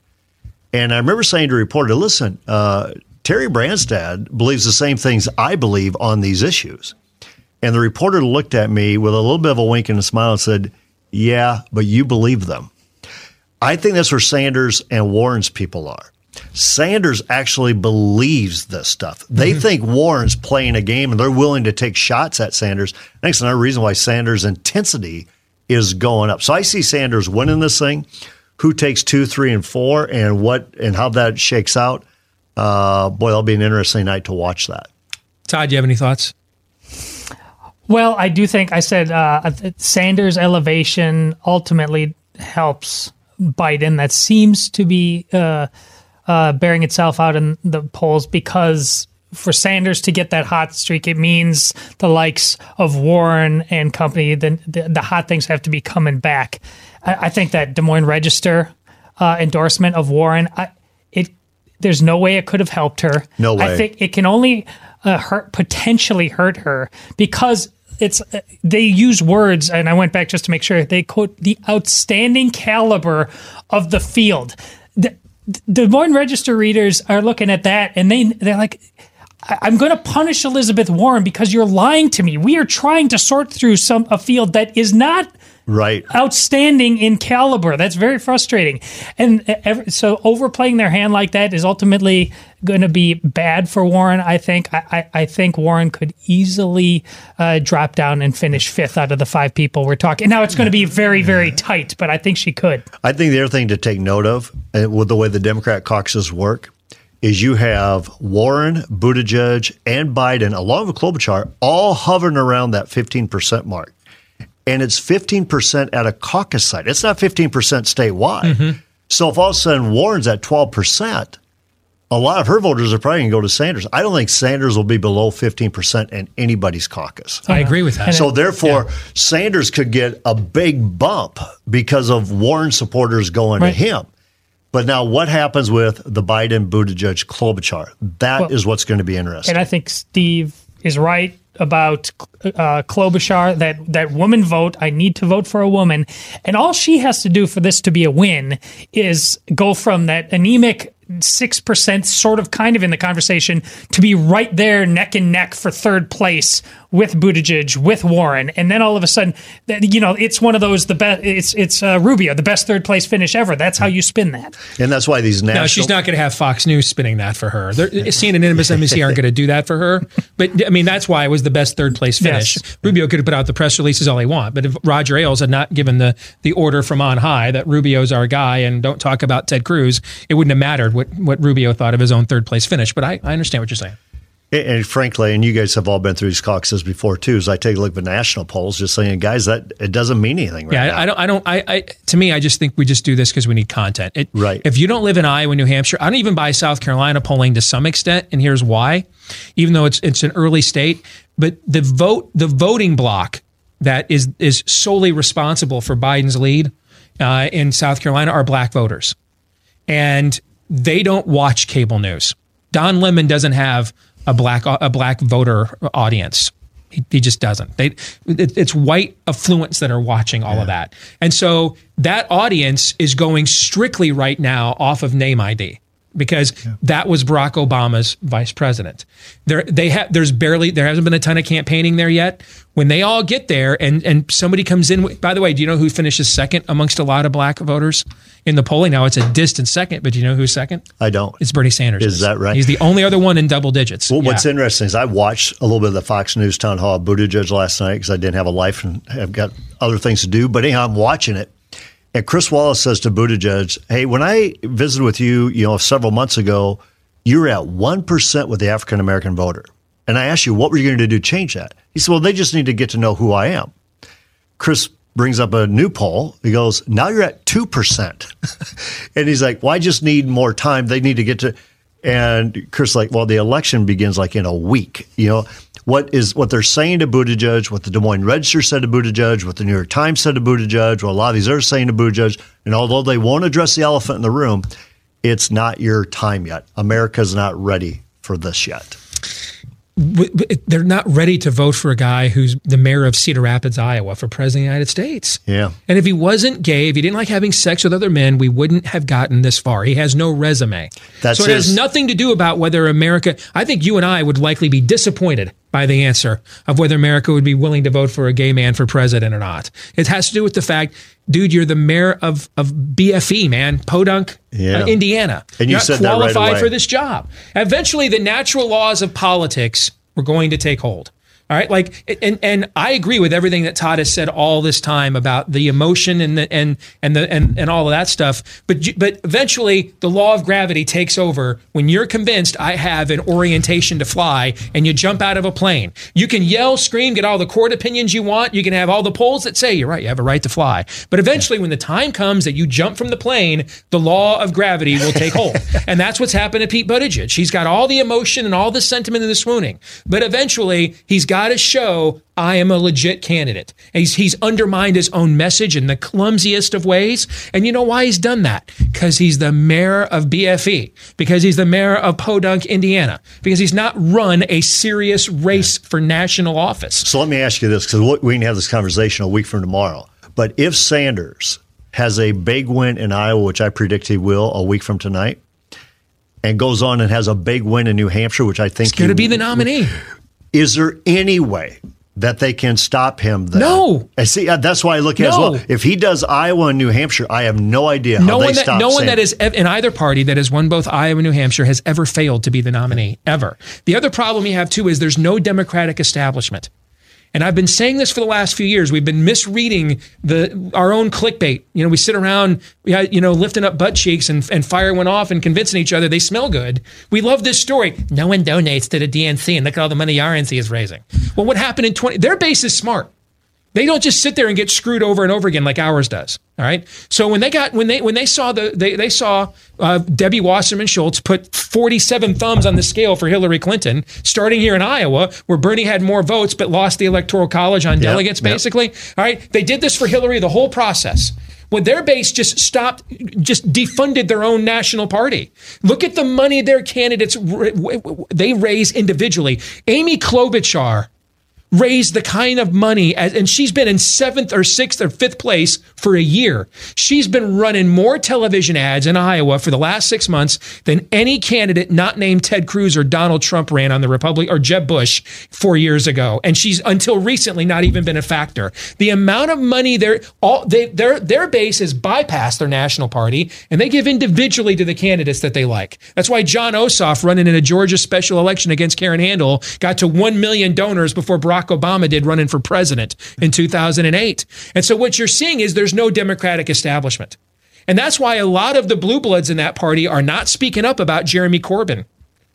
And I remember saying to a reporter, listen, uh, Terry Branstad believes the same things I believe on these issues. And the reporter looked at me with a little bit of a wink and a smile and said, Yeah, but you believe them. I think that's where Sanders and Warren's people are. Sanders actually believes this stuff. They mm-hmm. think Warren's playing a game and they're willing to take shots at Sanders. That's another reason why Sanders' intensity is going up. So I see Sanders winning this thing. Who takes two, three, and four, and what and how that shakes out? Uh, boy, that'll be an interesting night to watch that. Todd, do you have any thoughts? Well, I do think I said uh, Sanders' elevation ultimately helps Biden. That seems to be uh, uh, bearing itself out in the polls because for Sanders to get that hot streak, it means the likes of Warren and company, the, the, the hot things have to be coming back. I, I think that Des Moines Register uh, endorsement of Warren, I, it there's no way it could have helped her. No way. I think it can only uh, hurt potentially hurt her because it's they use words, and I went back just to make sure they quote the outstanding caliber of the field. The, Des Moines Register readers are looking at that, and they they're like. I'm going to punish Elizabeth Warren because you're lying to me. We are trying to sort through some a field that is not right. Outstanding in caliber. That's very frustrating. And so overplaying their hand like that is ultimately going to be bad for warren i think. I, I think warren could easily uh, drop down and finish fifth out of the five people we're talking. Now it's going to be very very tight but i think she could. I think the other thing to take note of uh, with the way the democrat caucuses work is you have Warren, Buttigieg, and Biden, along with Klobuchar, all hovering around that 15% mark and it's 15% at a caucus site. It's not 15% statewide. Mm-hmm. So if all of a sudden Warren's at 12%, a lot of her voters are probably going to go to Sanders. I don't think Sanders will be below 15% in anybody's caucus. I agree with that. So therefore, yeah. Sanders could get a big bump because of Warren supporters going right. to him. But now, what happens with the Biden Buttigieg Klobuchar? That well, is what's going to be interesting. And I think Steve is right about uh, Klobuchar, that that woman vote. I need to vote for a woman, and all she has to do for this to be a win is go from that anemic 6% sort of kind of in the conversation to be right there neck and neck for third place with Buttigieg, with Warren. And then all of a sudden, you know, it's one of those, the best, it's, it's uh, Rubio, the best third place finish ever. That's how you spin that. And that's why these national. No, she's not going to have Fox News spinning that for her. They're, CNN and MSNBC aren't going to do that for her. But I mean, that's why it was the best third place finish. Yes. Rubio could have put out the press releases all he want. But if Roger Ailes had not given the, the order from on high that Rubio's our guy and don't talk about Ted Cruz, it wouldn't have mattered what, what Rubio thought of his own third place finish. But I, I understand what you're saying. And frankly, and you guys have all been through these caucuses before too. As I take a look at the national polls, just saying, guys, that it doesn't mean anything. Right yeah, now. I don't. I don't. I, I. To me, I just think we just do this because we need content. It, right. If you don't live in Iowa, New Hampshire, I don't even buy South Carolina polling to some extent, and here's why. Even though it's it's an early state, but the vote, the voting block that is is solely responsible for Biden's lead uh, in South Carolina are black voters, and they don't watch cable news. Don Lemon doesn't have a black a black voter audience. He, he just doesn't. They it, it's white affluents that are watching all yeah. of that, and so that audience is going strictly right now off of name ID because yeah. that was Barack Obama's vice president. There, they have. There's barely. There hasn't been a ton of campaigning there yet. When they all get there, and and somebody comes in. By the way, do you know who finishes second amongst a lot of black voters in the polling? Now it's a distant second, but do you know who's second? I don't. It's Bernie Sanders. Is that right? He's the only other one in double digits. Well, yeah. what's interesting is I watched a little bit of the Fox News town hall Buttigieg last night because I didn't have a life and I've got other things to do. But anyhow, I'm watching it and Chris Wallace says to Buttigieg, "Hey, when I visited with you, you know, several months ago, you were at one percent with the African American voter, and I asked you what were you going to do to change that." He said, "Well, they just need to get to know who I am." Chris brings up a new poll. He goes, "Now you're at two percent," and he's like, "Well, I just need more time. They need to get to." And Chris, like, well, the election begins like in a week. You know, what is what they're saying to Buttigieg, what the Des Moines Register said to Buttigieg, what the New York Times said to Buttigieg, what a lot of these are saying to Buttigieg. And although they won't address the elephant in the room, it's not your time yet. America's not ready for this yet they're not ready to vote for a guy who's the mayor of Cedar Rapids, Iowa, for president of the United States. Yeah. And if he wasn't gay, if he didn't like having sex with other men, we wouldn't have gotten this far. He has no resume. That's so it his- has nothing to do about whether America. I think you and I would likely be disappointed by the answer of whether America would be willing to vote for a gay man for president or not. It has to do with the fact, dude, you're the mayor of of BFE, man, Podunk, Yeah. uh, Indiana. And you you're said not that right away. for this job. Eventually, the natural laws of politics were going to take hold. All right, like and and I agree with everything that Todd has said all this time about the emotion and the and and the and, and all of that stuff. But but eventually, the law of gravity takes over when you're convinced I have an orientation to fly, and you jump out of a plane. You can yell, scream, get all the court opinions you want. You can have all the polls that say you're right. You have a right to fly. But eventually, when the time comes that you jump from the plane, the law of gravity will take hold, and that's what's happened to Pete Buttigieg. He's got all the emotion and all the sentiment and the swooning, but eventually he's got to show I am a legit candidate. And he's he's undermined his own message in the clumsiest of ways, and you know why he's done that? Because he's the mayor of BFE, because he's the mayor of Podunk, Indiana, because he's not run a serious race for national office. So let me ask you this because we can have this conversation a week from tomorrow. But if Sanders has a big win in Iowa, which I predict he will a week from tonight, and goes on and has a big win in New Hampshire, which I think He's going to be the nominee. Is there any way that they can stop him? Then? No. I see. uh, That's why I look at it as No. well. If he does Iowa and New Hampshire, I have no idea how no they one that no one that Sanders. in either party that has won both Iowa and New Hampshire has ever failed to be the nominee ever. The other problem you have too is there's no Democratic establishment. And I've been saying this for the last few years. We've been misreading the our own clickbait. You know, we sit around, you know, lifting up butt cheeks and, and fire one off and convincing each other they smell good. We love this story. No one donates to the DNC, and look at all the money the RNC is raising. Well, what happened in twenty? Their base is smart. They don't just sit there and get screwed over and over again like ours does. All right. So when they got when they when they saw the they they saw uh, Debbie Wasserman Schultz put 47 thumbs on the scale for Hillary Clinton, starting here in Iowa, where Bernie had more votes but lost the electoral college on delegates. yep. Basically, all right. They did this for Hillary the whole process. When their base just stopped, just defunded their own national party. Look at the money their candidates r- w- w- they raise individually. Amy Klobuchar raised the kind of money as, and she's been in seventh or sixth or fifth place for a year. She's been running more television ads in Iowa for the last six months than any candidate not named Ted Cruz or Donald Trump ran on the Republic or Jeb Bush four years ago. And she's until recently not even been a factor. The amount of money they're all they their their base has bypassed their national party and they give individually to the candidates that they like. That's why Jon Ossoff running in a Georgia special election against Karen Handel got to 1 million donors before Barack Obama did running for president in 2008. And so what you're seeing is there's no democratic establishment. And that's why a lot of the blue bloods in that party are not speaking up about Jeremy Corbyn.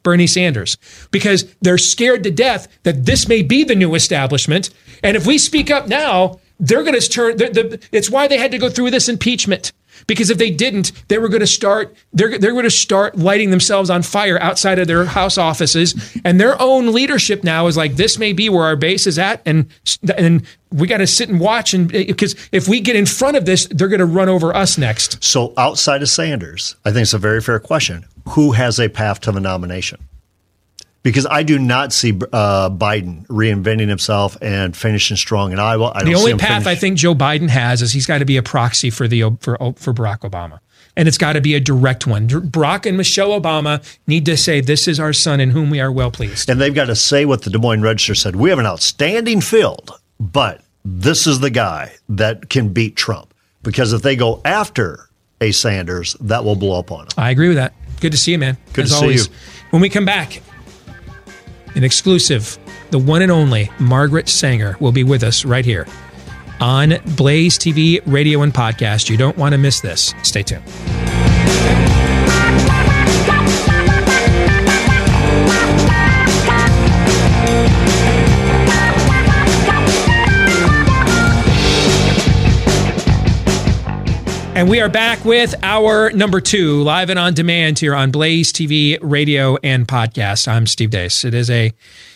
Bernie Sanders because they're scared to death that this may be the new establishment. And if we speak up now, they're going to turn. The, the, it's why they had to go through this impeachment because if they didn't, they were going to start. They're they're going to start lighting themselves on fire outside of their house offices, and their own leadership now is like, this may be where our base is at, and and we got to sit and watch, and eh, because if we get in front of this, they're going to run over us next. So outside of Sanders, I think it's a very fair question. Who has a path to the nomination? Because I do not see uh, Biden reinventing himself and finishing strong in Iowa. I don't The only path finish- I think Joe Biden has is he's got to be a proxy for the for for Barack Obama, and it's got to be a direct one. Barack and Michelle Obama need to say, "This is our son in whom we are well pleased." and they've got to say what the Des Moines Register said. We have an outstanding field, but this is the guy that can beat Trump. Because if they go after a Sanders, that will blow up on him. I agree with that. Good to see you, man. Good As to see always. you. When we come back, an exclusive, the one and only Margaret Sanger will be with us right here on Blaze TV, radio, and podcast. You don't want to miss this. Stay tuned. And we are back with our number two, live and on demand here on Blaze TV, radio, and podcast. I'm Steve Deace. It is a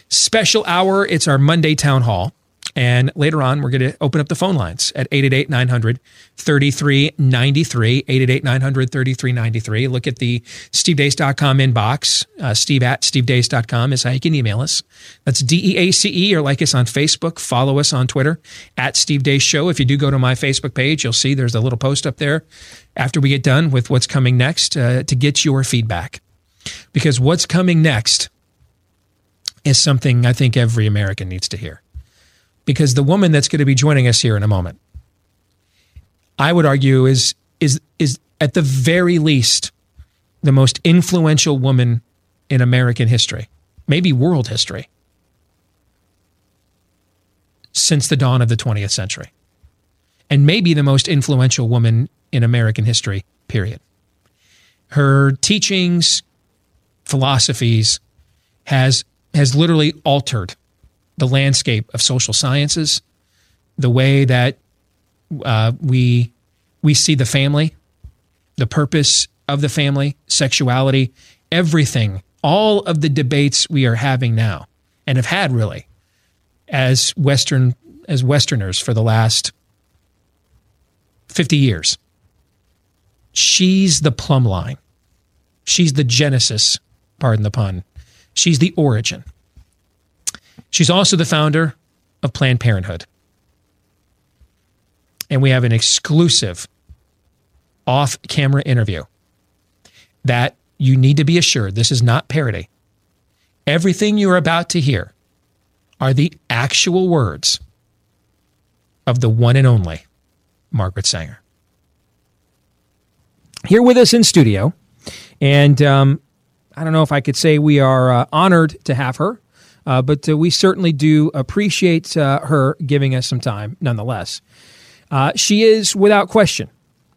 special hour. It's our Monday town hall. And later on, we're going to open up the phone lines at 888 900 3393. 888 900 3393. Look at the stevedeace.com inbox. Uh, steve at stevedeace.com is how you can email us. That's D E A C E, or like us on Facebook. Follow us on Twitter at Steve Deace Show. If you do go to my Facebook page, you'll see there's a little post up there after we get done with what's coming next uh, to get your feedback. Because what's coming next is something I think every American needs to hear because the woman that's going to be joining us here in a moment, I would argue is is is at the very least the most influential woman in American history, maybe world history, since the dawn of the 20th century. And maybe the most influential woman in American history, period. Her teachings, philosophies has has literally altered the landscape of social sciences, the way that uh, we we see the family, the purpose of the family, sexuality, everything, all of the debates we are having now and have had really as Western as Westerners for the last 50 years. She's the plumb line. She's the genesis, pardon the pun. She's the origin. She's also the founder of Planned Parenthood. And we have an exclusive off camera interview that you need to be assured this is not parody. Everything you're about to hear are the actual words of the one and only Margaret Sanger. Here with us in studio, and um, I don't know if I could say we are uh, honored to have her. Uh, but uh, we certainly do appreciate uh, her giving us some time nonetheless. Uh, she is, without question,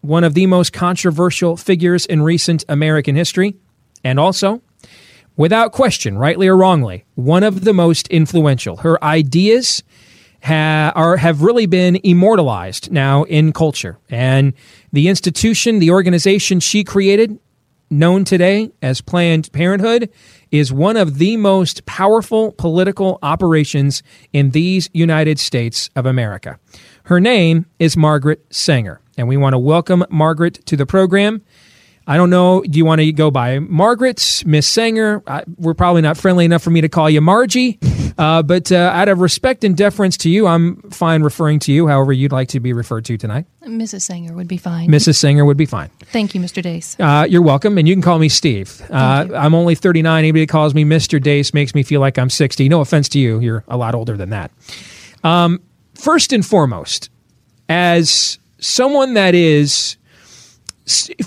one of the most controversial figures in recent American history, and also, without question, rightly or wrongly, one of the most influential. Her ideas ha- are, have really been immortalized now in culture. And the institution, the organization she created, known today as Planned Parenthood, is one of the most powerful political operations in these United States of America. Her name is Margaret Sanger, and we want to welcome Margaret to the program. I don't know. Do you want to go by Margaret, Miss Sanger? I, we're probably not friendly enough for me to call you Margie, uh, but uh, out of respect and deference to you, I'm fine referring to you however you'd like to be referred to tonight. Mrs. Sanger would be fine. Mrs. Sanger would be fine. Thank you, Mr. Deace. Uh, you're welcome, and you can call me Steve. Uh, I'm only 39. Anybody that calls me Mr. Deace makes me feel like I'm 60. No offense to you. You're a lot older than that. Um, first and foremost, as someone that is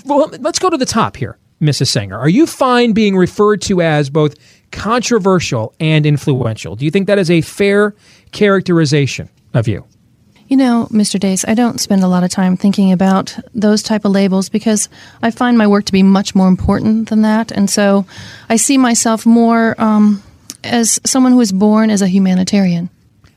well, let's go to the top here, Mrs. Sanger. Are you fine being referred to as both controversial and influential? Do you think that is a fair characterization of you? You know, Mr. Deace, I don't spend a lot of time thinking about those type of labels because I find my work to be much more important than that, and so I see myself more um, as someone who was born as a humanitarian.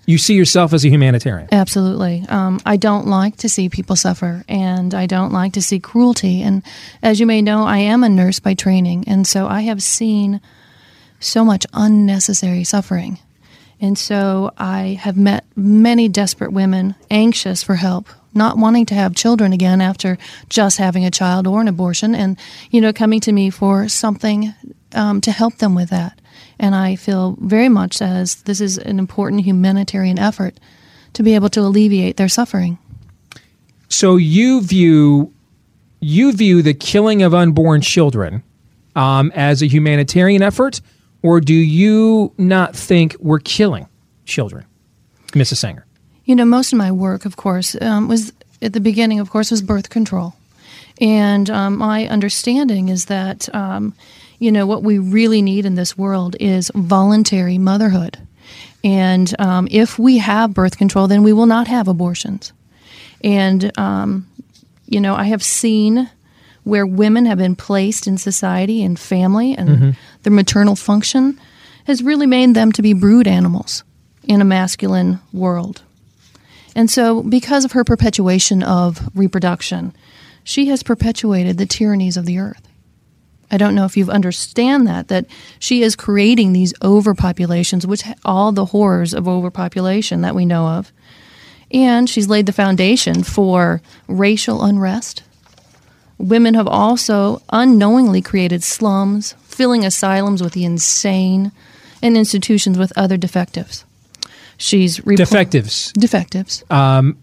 You see yourself as a humanitarian. Absolutely. Um, I don't like to see people suffer, and I don't like to see cruelty. And as you may know, I am a nurse by training, and so I have seen so much unnecessary suffering. And so I have met many desperate women anxious for help, not wanting to have children again after just having a child or an abortion, and you know, coming to me for something um, to help them with that. And I feel very much as this is an important humanitarian effort to be able to alleviate their suffering. So you view you view the killing of unborn children um, as a humanitarian effort, or do you not think we're killing children, Mrs. Sanger? You know, most of my work, of course, um, was at the beginning. Of course, was birth control, and um, my understanding is that um, you know, what we really need in this world is voluntary motherhood. And um, if we have birth control, then we will not have abortions. And, um, you know, I have seen where women have been placed in society and family and mm-hmm. their maternal function has really made them to be brood animals in a masculine world. And so, because of her perpetuation of reproduction, she has perpetuated the tyrannies of the earth. I don't know if you understand that that she is creating these overpopulations, which all the horrors of overpopulation that we know of, and she's laid the foundation for racial unrest. Women have also unknowingly created slums, filling asylums with the insane, and institutions with other defectives. She's repl- Defectives. defectives. Um,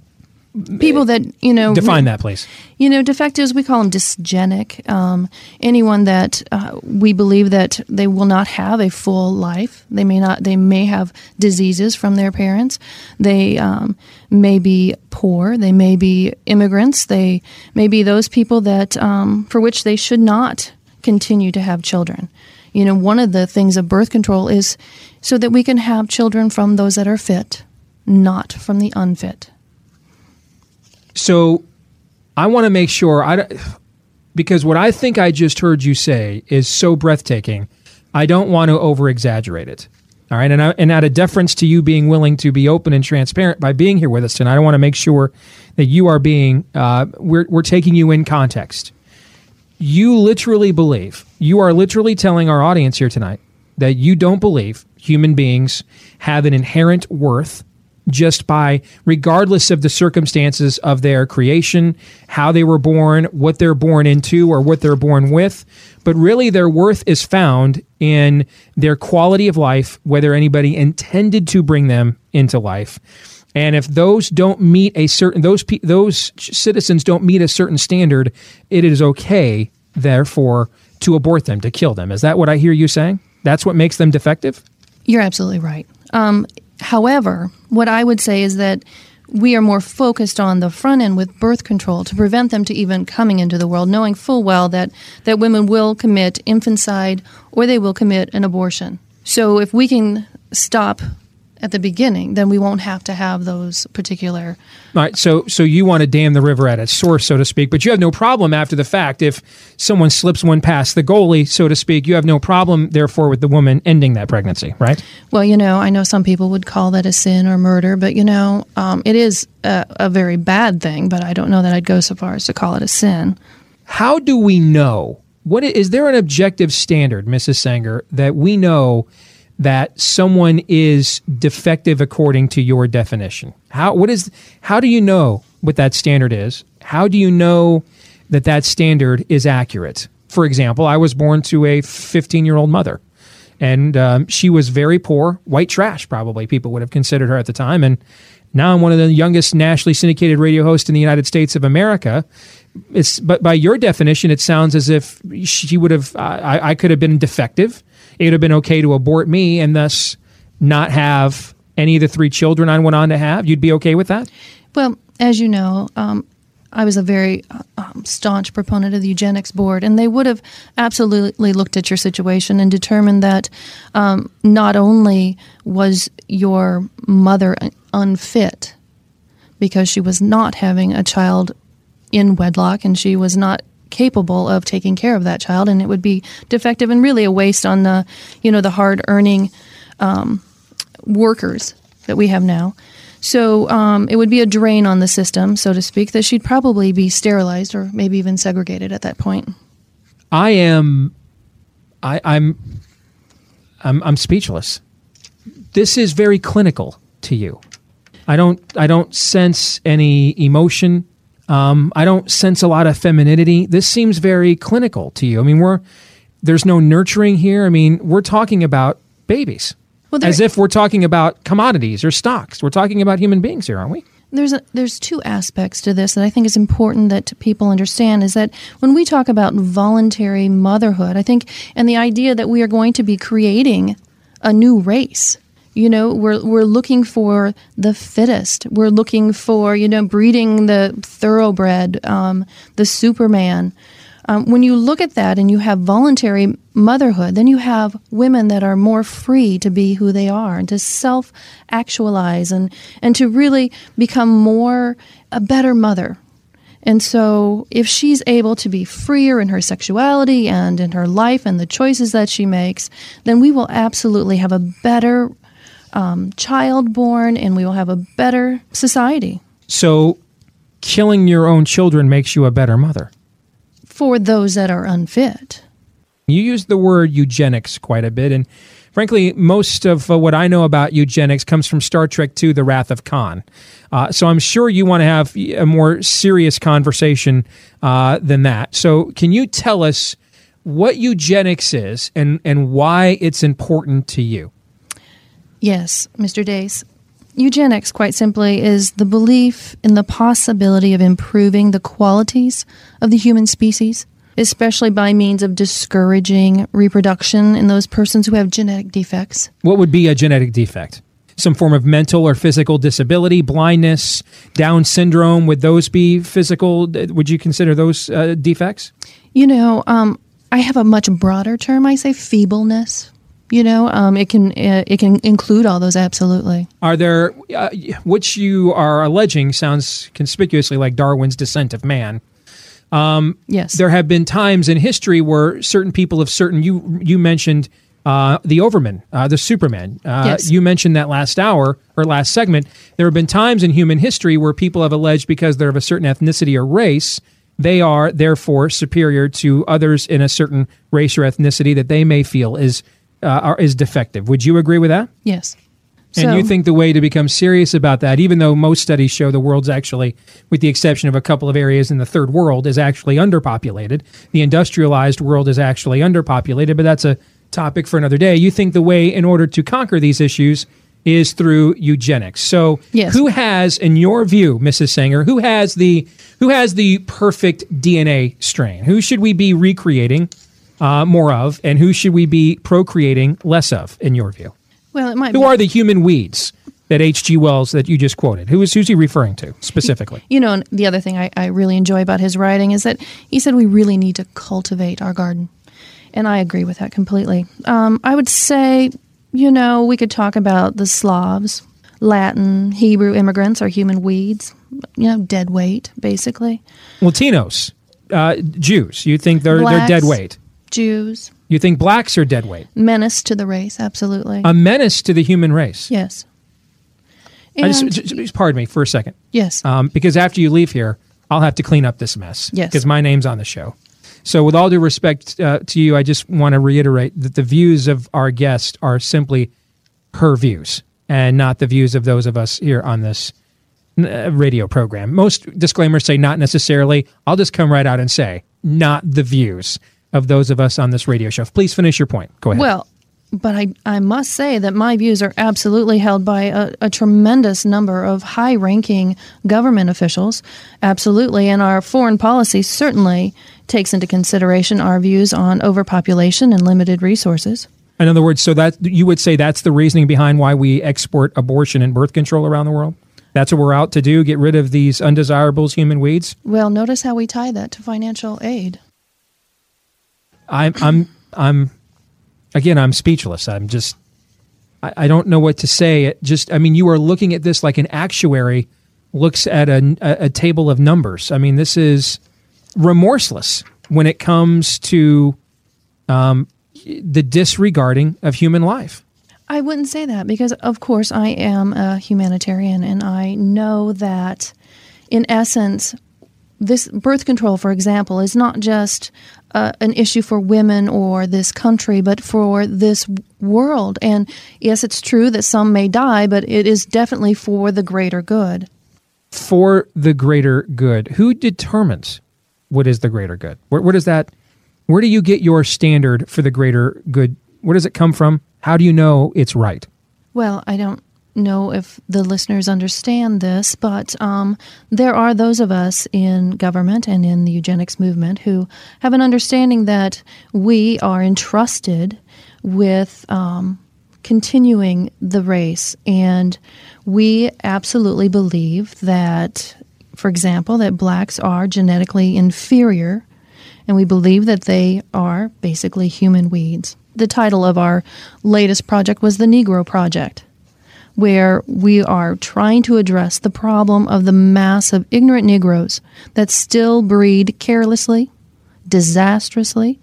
People that you know Define that, place. you know, defectives, we call them dysgenic. Um, anyone that uh, we believe that they will not have a full life. They may not. They may have diseases from their parents. They um, may be poor. They may be immigrants. They may be those people that um, for which they should not continue to have children. You know, one of the things of birth control is so that we can have children from those that are fit, not from the unfit. So I want to make sure I because what I think I just heard you say is so breathtaking. I don't want to over exaggerate it. All right, and I, and out of deference to you being willing to be open and transparent by being here with us tonight, I want to make sure that you are being uh, we're we're taking you in context. You literally believe you are literally telling our audience here tonight that you don't believe human beings have an inherent worth just by regardless of the circumstances of their creation, how they were born, what they're born into, or what they're born with. But really, their worth is found in their quality of life, whether anybody intended to bring them into life. And if those don't meet a certain those those citizens don't meet a certain standard, it is okay, therefore, to abort them, to kill them. Is that what I hear you saying? That's what makes them defective. You're absolutely right. Um, however, what I would say is that we are more focused on the front end with birth control to prevent them to even coming into the world, knowing full well that, that women will commit infanticide or they will commit an abortion. So if we can stop at the beginning, then we won't have to have those particular. All right, so so you want to dam the river at its source, so to speak, but you have no problem after the fact if someone slips one past the goalie, so to speak. You have no problem, therefore, with the woman ending that pregnancy, right? Well, you know, I know some people would call that a sin or murder, but you know, um, it is a, a very bad thing. But I don't know that I'd go so far as to call it a sin. How do we know? What is is there an objective standard, Mrs. Sanger, that we know that someone is defective according to your definition? How what is how do you know what that standard is? How do you know that that standard is accurate? For example, I was born to a 15-year-old mother and um, she was very poor, white trash, probably people would have considered her at the time. And now I'm one of the youngest nationally syndicated radio hosts in the United States of America. It's but by your definition, it sounds as if she would have. I, I could have been defective. It would have been okay to abort me and thus not have any of the three children I went on to have. You'd be okay with that? Well, as you know, um, I was a very uh, um, staunch proponent of the eugenics board, and they would have absolutely looked at your situation and determined that um, not only was your mother unfit because she was not having a child in wedlock and she was not capable of taking care of that child and it would be defective and really a waste on the you know the hard earning um, workers that we have now so um, it would be a drain on the system so to speak that she'd probably be sterilized or maybe even segregated at that point I am. I, I'm. I'm. I'm speechless. This is very clinical to you. I don't. I don't sense any emotion. Um, I don't sense a lot of femininity. This seems very clinical to you. I mean, we're there's no nurturing here. I mean, we're talking about babies, Well, there- as if we're talking about commodities or stocks. We're talking about human beings here, aren't we? there's a, there's two aspects to this that I think is important that people understand is that when we talk about voluntary motherhood, I think and the idea that we are going to be creating a new race. You know, we're we're looking for the fittest. We're looking for you know breeding the thoroughbred, um, the Superman. Um, when you look at that and you have voluntary motherhood, then you have women that are more free to be who they are and to self actualize and, and to really become more a better mother. And so, if she's able to be freer in her sexuality and in her life and the choices that she makes, then we will absolutely have a better um, child born and we will have a better society. So, killing your own children makes you a better mother. For those that are unfit. You use the word eugenics quite a bit, and frankly, most of uh, what I know about eugenics comes from Star Trek II The Wrath of Khan. Uh, so I'm sure you want to have a more serious conversation uh, than that. So, can you tell us what eugenics is and, and why it's important to you? Yes, Mr. Deace. Eugenics, quite simply, is the belief in the possibility of improving the qualities of the human species, especially by means of discouraging reproduction in those persons who have genetic defects. What would be a genetic defect? Some form of mental or physical disability, blindness, Down syndrome. Would those be physical? Would you consider those uh, defects? You know, um, I have a much broader term. I say feebleness. You know, um, it can uh, it can include all those absolutely. Are there uh, which you are alleging sounds conspicuously like Darwin's descent of man? Um, yes, there have been times in history where certain people of certain you you mentioned uh, the Overman, uh, the Superman. Uh, yes. You mentioned that last hour or last segment. There have been times in human history where people have alleged because they're of a certain ethnicity or race, they are therefore superior to others in a certain race or ethnicity that they may feel is uh, are, is defective. Would you agree with that? Yes. And so, you think the way to become serious about that, even though most studies show the world's actually, with the exception of a couple of areas in the third world, is actually underpopulated. The industrialized world is actually underpopulated, but that's a topic for another day. You think the way in order to conquer these issues is through eugenics. So, yes. who has, in your view, Mrs. Sanger, who has the who has the perfect DNA strain? Who should we be recreating uh, more of, and who should we be procreating less of, in your view? Well, it might. Be. Who be. are the human weeds that H.G. Wells that you just quoted? Who is who's he referring to specifically? You know, the other thing I, I really enjoy about his writing is that he said we really need to cultivate our garden, and I agree with that completely. Um, I would say, you know, we could talk about the Slavs, Latin, Hebrew immigrants are human weeds. You know, dead weight, basically. Latinos, uh, Jews. You think they're Blacks, they're dead weight? Jews. You think blacks are dead weight? Menace to the race, absolutely. A menace to the human race. yes. I just, And- just, just pardon me for a second, yes. um, because after you leave here, I'll have to clean up this mess. Yes. because my name's on the show. So, with all due respect uh, to you, I just want to reiterate that the views of our guest are simply her views and not the views of those of us here on this uh, radio program. Most disclaimers say not necessarily. I'll just come right out and say not the views of those of us on this radio show. Please finish your point. Go ahead. Well, but I, I must say that my views are absolutely held by a, a tremendous number of high ranking government officials. Absolutely. And our foreign policy certainly takes into consideration our views on overpopulation and limited resources. In other words, so that you would say that's the reasoning behind why we export abortion and birth control around the world? That's what we're out to do, get rid of these undesirables, human weeds? Well, notice how we tie that to financial aid. I'm I'm I'm again I'm speechless. I'm just I, I don't know what to say. It just I mean you are looking at this like an actuary looks at a, a, table of numbers. I mean this is remorseless when it comes to um, the disregarding of human life. I wouldn't say that because, of course, I am a humanitarian and I know that, in essence, this birth control, for example, is not just uh, an issue for women or this country, but for this world. And yes, it's true that some may die, but it is definitely for the greater good. For the greater good. Who determines what is the greater good? Where, where does that? Where do you get your standard for the greater good? Where does it come from? How do you know it's right? Well, I don't know if the listeners understand this, but um, there are those of us in government and in the eugenics movement who have an understanding that we are entrusted with um, continuing the race. And we absolutely believe that, for example, that blacks are genetically inferior, and we believe that they are basically human weeds. The title of our latest project was the Negro Project where we are trying to address the problem of the mass of ignorant Negroes that still breed carelessly, disastrously,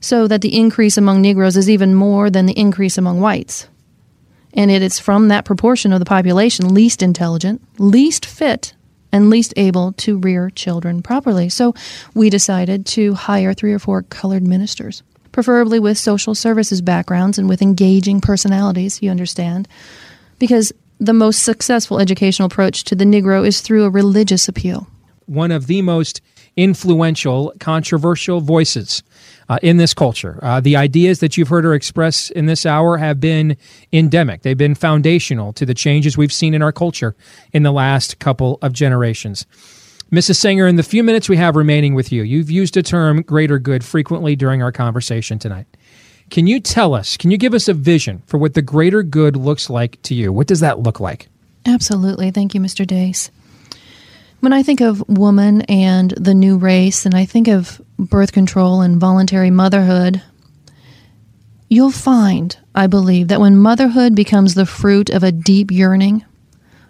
so that the increase among Negroes is even more than the increase among whites. And it is from that proportion of the population least intelligent, least fit and least able to rear children properly. So we decided to hire three or four colored ministers, preferably with social services backgrounds and with engaging personalities, you understand, because the most successful educational approach to the Negro is through a religious appeal. One of the most influential, controversial voices uh, in this culture. Uh, the ideas that you've heard her express in this hour have been endemic. They've been foundational to the changes we've seen in our culture in the last couple of generations. Mrs. Sanger, in the few minutes we have remaining with you, you've used a term greater good frequently during our conversation tonight. Can you tell us, can you give us a vision for what the greater good looks like to you? What does that look like? Absolutely. Thank you, Mr. Deace. When I think of woman and the new race, and I think of birth control and voluntary motherhood, you'll find, I believe, that when motherhood becomes the fruit of a deep yearning,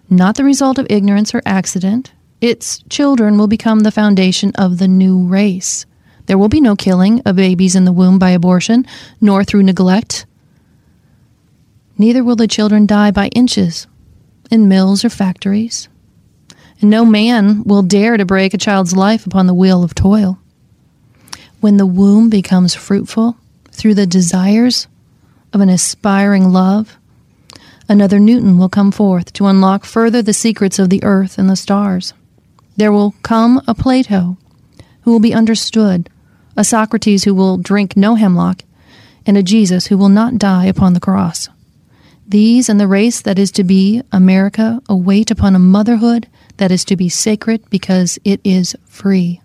not the result of ignorance or accident, its children will become the foundation of the new race. There will be no killing of babies in the womb by abortion, nor through neglect. Neither will the children die by inches in mills or factories and no man will dare to break a child's life upon the wheel of toil. When the womb becomes fruitful through the desires of an aspiring love, another Newton will come forth to unlock further the secrets of the earth and the stars. There will come a Plato who will be understood, a Socrates who will drink no hemlock, and a Jesus who will not die upon the cross. These and the race that is to be America await upon a motherhood that is to be sacred because it is free.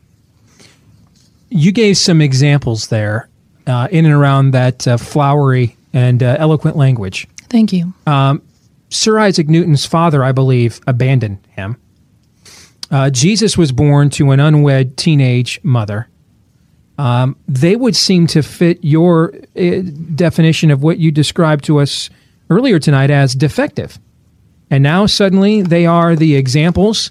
You gave some examples there uh, in and around that uh, flowery and uh, eloquent language. Thank you. Um, Sir Isaac Newton's father, I believe, abandoned him. Uh, Jesus was born to an unwed teenage mother. Um, they would seem to fit your uh, definition of what you described to us earlier tonight as defective. And now suddenly they are the examples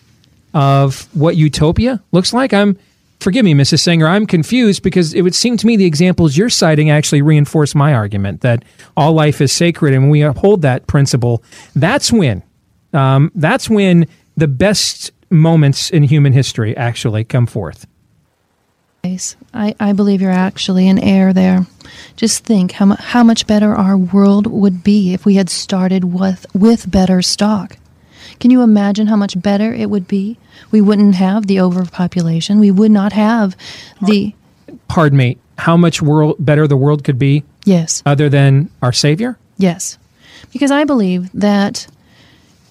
of what utopia looks like. I'm forgive me, Mrs. Sanger, I'm confused because it would seem to me the examples you're citing actually reinforce my argument that all life is sacred, and we uphold that principle, that's when um, that's when the best moments in human history actually come forth. I, I believe you're actually in error there. Just think how, how much better our world would be if we had started with, with better stock. Can you imagine how much better it would be? We wouldn't have the overpopulation. We would not have the. Pardon me. How much world better the world could be? Yes. Other than our Savior? Yes. Because I believe that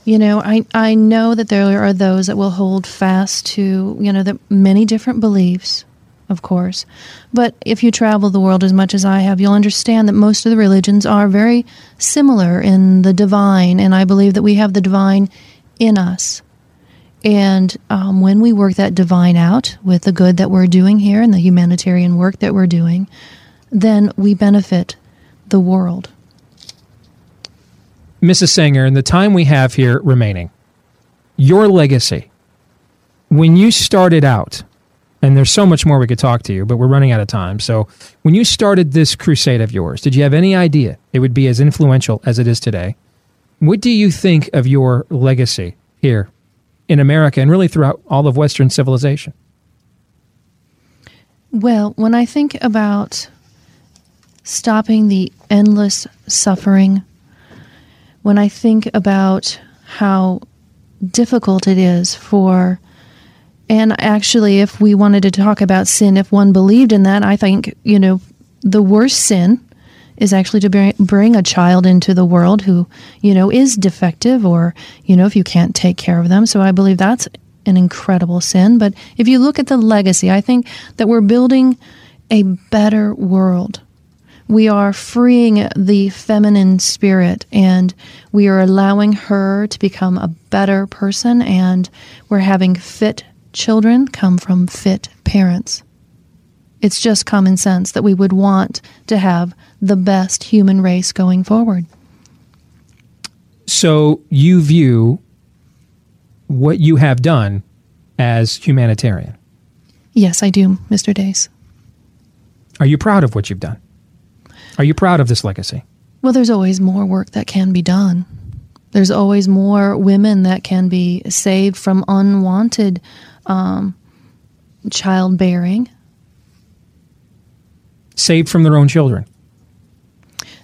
you know, I, I know that there are those that will hold fast to, you know, the many different beliefs of course. But if you travel the world as much as I have, you'll understand that most of the religions are very similar in the divine, and I believe that we have the divine in us. And um, when we work that divine out with the good that we're doing here and the humanitarian work that we're doing, then we benefit the world. Mrs. Sanger, in the time we have here remaining, your legacy, when you started out, and there's so much more we could talk to you, but we're running out of time. So, when you started this crusade of yours, did you have any idea it would be as influential as it is today? What do you think of your legacy here in America and really throughout all of Western civilization? Well, when I think about stopping the endless suffering, when I think about how difficult it is for and actually, if we wanted to talk about sin, if one believed in that, I think, you know, the worst sin is actually to bring a child into the world who, you know, is defective or, you know, if you can't take care of them. So I believe that's an incredible sin. But if you look at the legacy, I think that we're building a better world. We are freeing the feminine spirit and we are allowing her to become a better person and we're having fit children come from fit parents. It's just common sense that we would want to have the best human race going forward. So you view what you have done as humanitarian? Yes, I do, Mr. Deace. Are you proud of what you've done? Are you proud of this legacy? Well, there's always more work that can be done. There's always more women that can be saved from unwanted um, childbearing, Saved from their own children.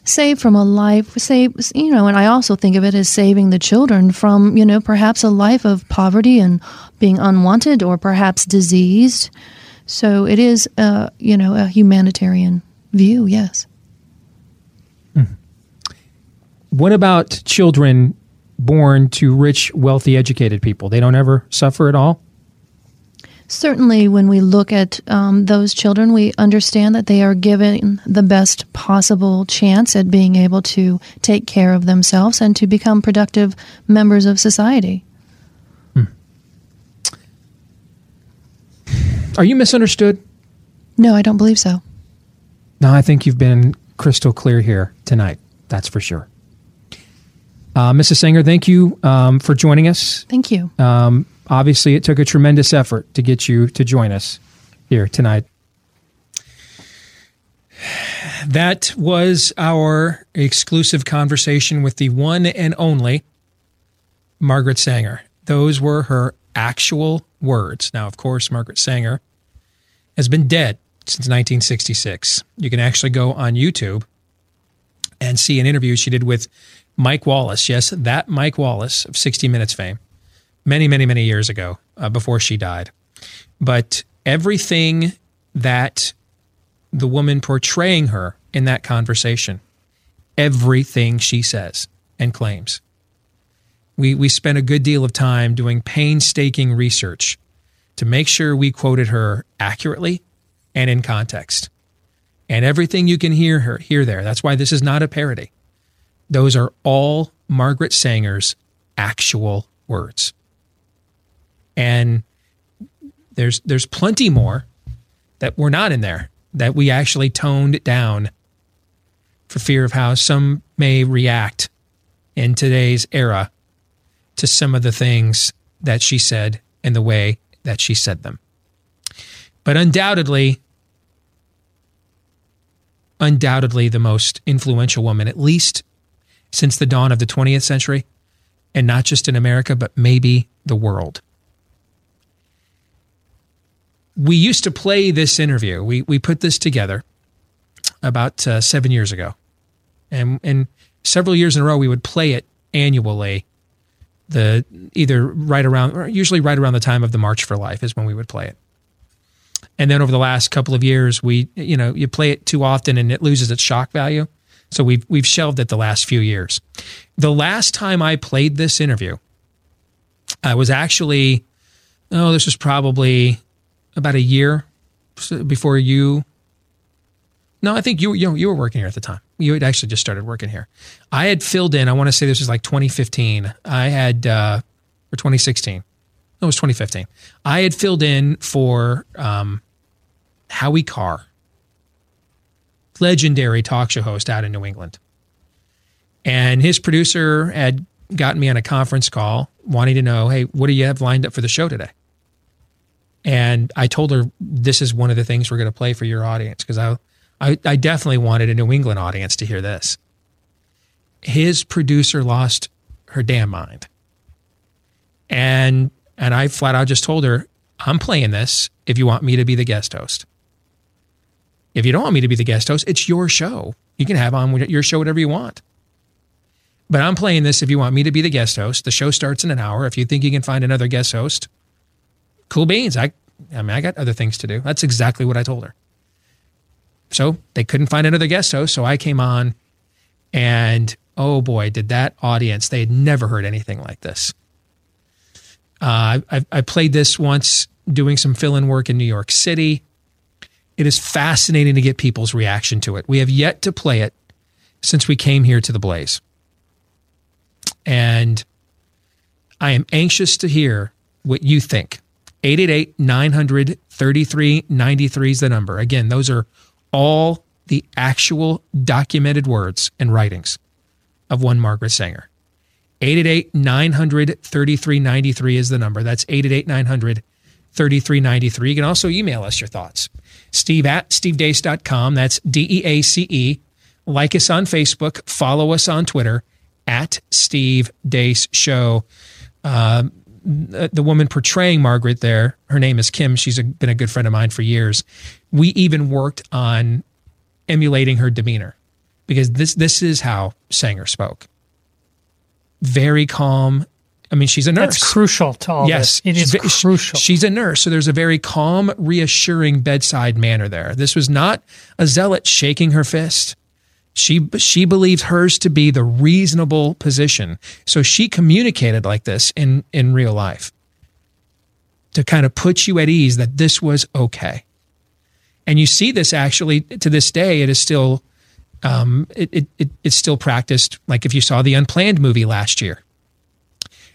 saved from a life, save, you know, and I also think of it as saving the children from, you know, perhaps a life of poverty and being unwanted or perhaps diseased. So it is, uh, you know, a humanitarian view, yes. What about children born to rich, wealthy, educated people? They don't ever suffer at all? Certainly, when we look at um, those children, we understand that they are given the best possible chance at being able to take care of themselves and to become productive members of society. Are you misunderstood? No, I don't believe so. No, I think you've been crystal clear here tonight. That's for sure. Uh, Mrs. Sanger, thank you um, for joining us. Thank you. Um, obviously, it took a tremendous effort to get you to join us here tonight. That was our exclusive conversation with the one and only Margaret Sanger. Those were her actual words. Now, of course, Margaret Sanger has been dead since 1966. You can actually go on YouTube and see an interview she did with Mike Wallace. Yes, that Mike Wallace of 60 Minutes fame, many, many, many years ago, uh, before she died. But everything that the woman portraying her in that conversation, everything she says and claims. We, we spent a good deal of time doing painstaking research to make sure we quoted her accurately and in context. And everything you can hear her hear there. That's why this is not a parody. Those are all Margaret Sanger's actual words. And there's there's plenty more that were not in there that we actually toned down for fear of how some may react in today's era to some of the things that she said and the way that she said them. But undoubtedly, undoubtedly the most influential woman, at least since the dawn of the 20th century, and not just in America, but maybe the world. We used to play this interview. We, we put this together about uh, seven years ago. And, and several years in a row, we would play it annually the either right around or usually right around the time of the March for Life is when we would play it. And then over the last couple of years, we you know you play it too often and it loses its shock value. So we've we've shelved it the last few years. The last time I played this interview, I was actually oh this was probably about a year before you. No, I think you you you were working here at the time. You had actually just started working here. I had filled in. I want to say this was like 2015. I had uh, or 2016. No, it was 2015. I had filled in for um, Howie Carr, legendary talk show host out in New England, and his producer had gotten me on a conference call wanting to know, hey, what do you have lined up for the show today? And I told her this is one of the things we're going to play for your audience because I, I, I definitely wanted a New England audience to hear this. His producer lost her damn mind, and and I flat out just told her, I'm playing this if you want me to be the guest host. If you don't want me to be the guest host, it's your show. You can have on your show whatever you want. But I'm playing this if you want me to be the guest host. The show starts in an hour. If you think you can find another guest host, cool beans. I, I mean, I got other things to do. That's exactly what I told her. So they couldn't find another guest host. So I came on, and oh boy, did that audience, they had never heard anything like this. Uh, I, I played this once doing some fill in work in New York City. It is fascinating to get people's reaction to it. We have yet to play it since we came here to the Blaze. And I am anxious to hear what you think. 888 900 3393 is the number. Again, those are all the actual documented words and writings of one Margaret Sanger. 888 900 3393 is the number. That's 888 900 3393. You can also email us your thoughts. Steve at stevedeace.com. That's D E A C E. Like us on Facebook. Follow us on Twitter at Steve Deace Show. Uh, the the woman portraying Margaret there, her name is Kim. She's a, been a good friend of mine for years. We even worked on emulating her demeanor because this this is how Sanger spoke. Very calm. I mean, she's a nurse. That's crucial to all yes, this. It is she's crucial. She's a nurse, so there's a very calm, reassuring bedside manner there. This was not a zealot shaking her fist. She she believed hers to be the reasonable position, so she communicated like this in in real life to kind of put you at ease that this was okay. And you see this actually to this day. It is still um, it, it, it it's still practiced. Like if you saw the Unplanned movie last year,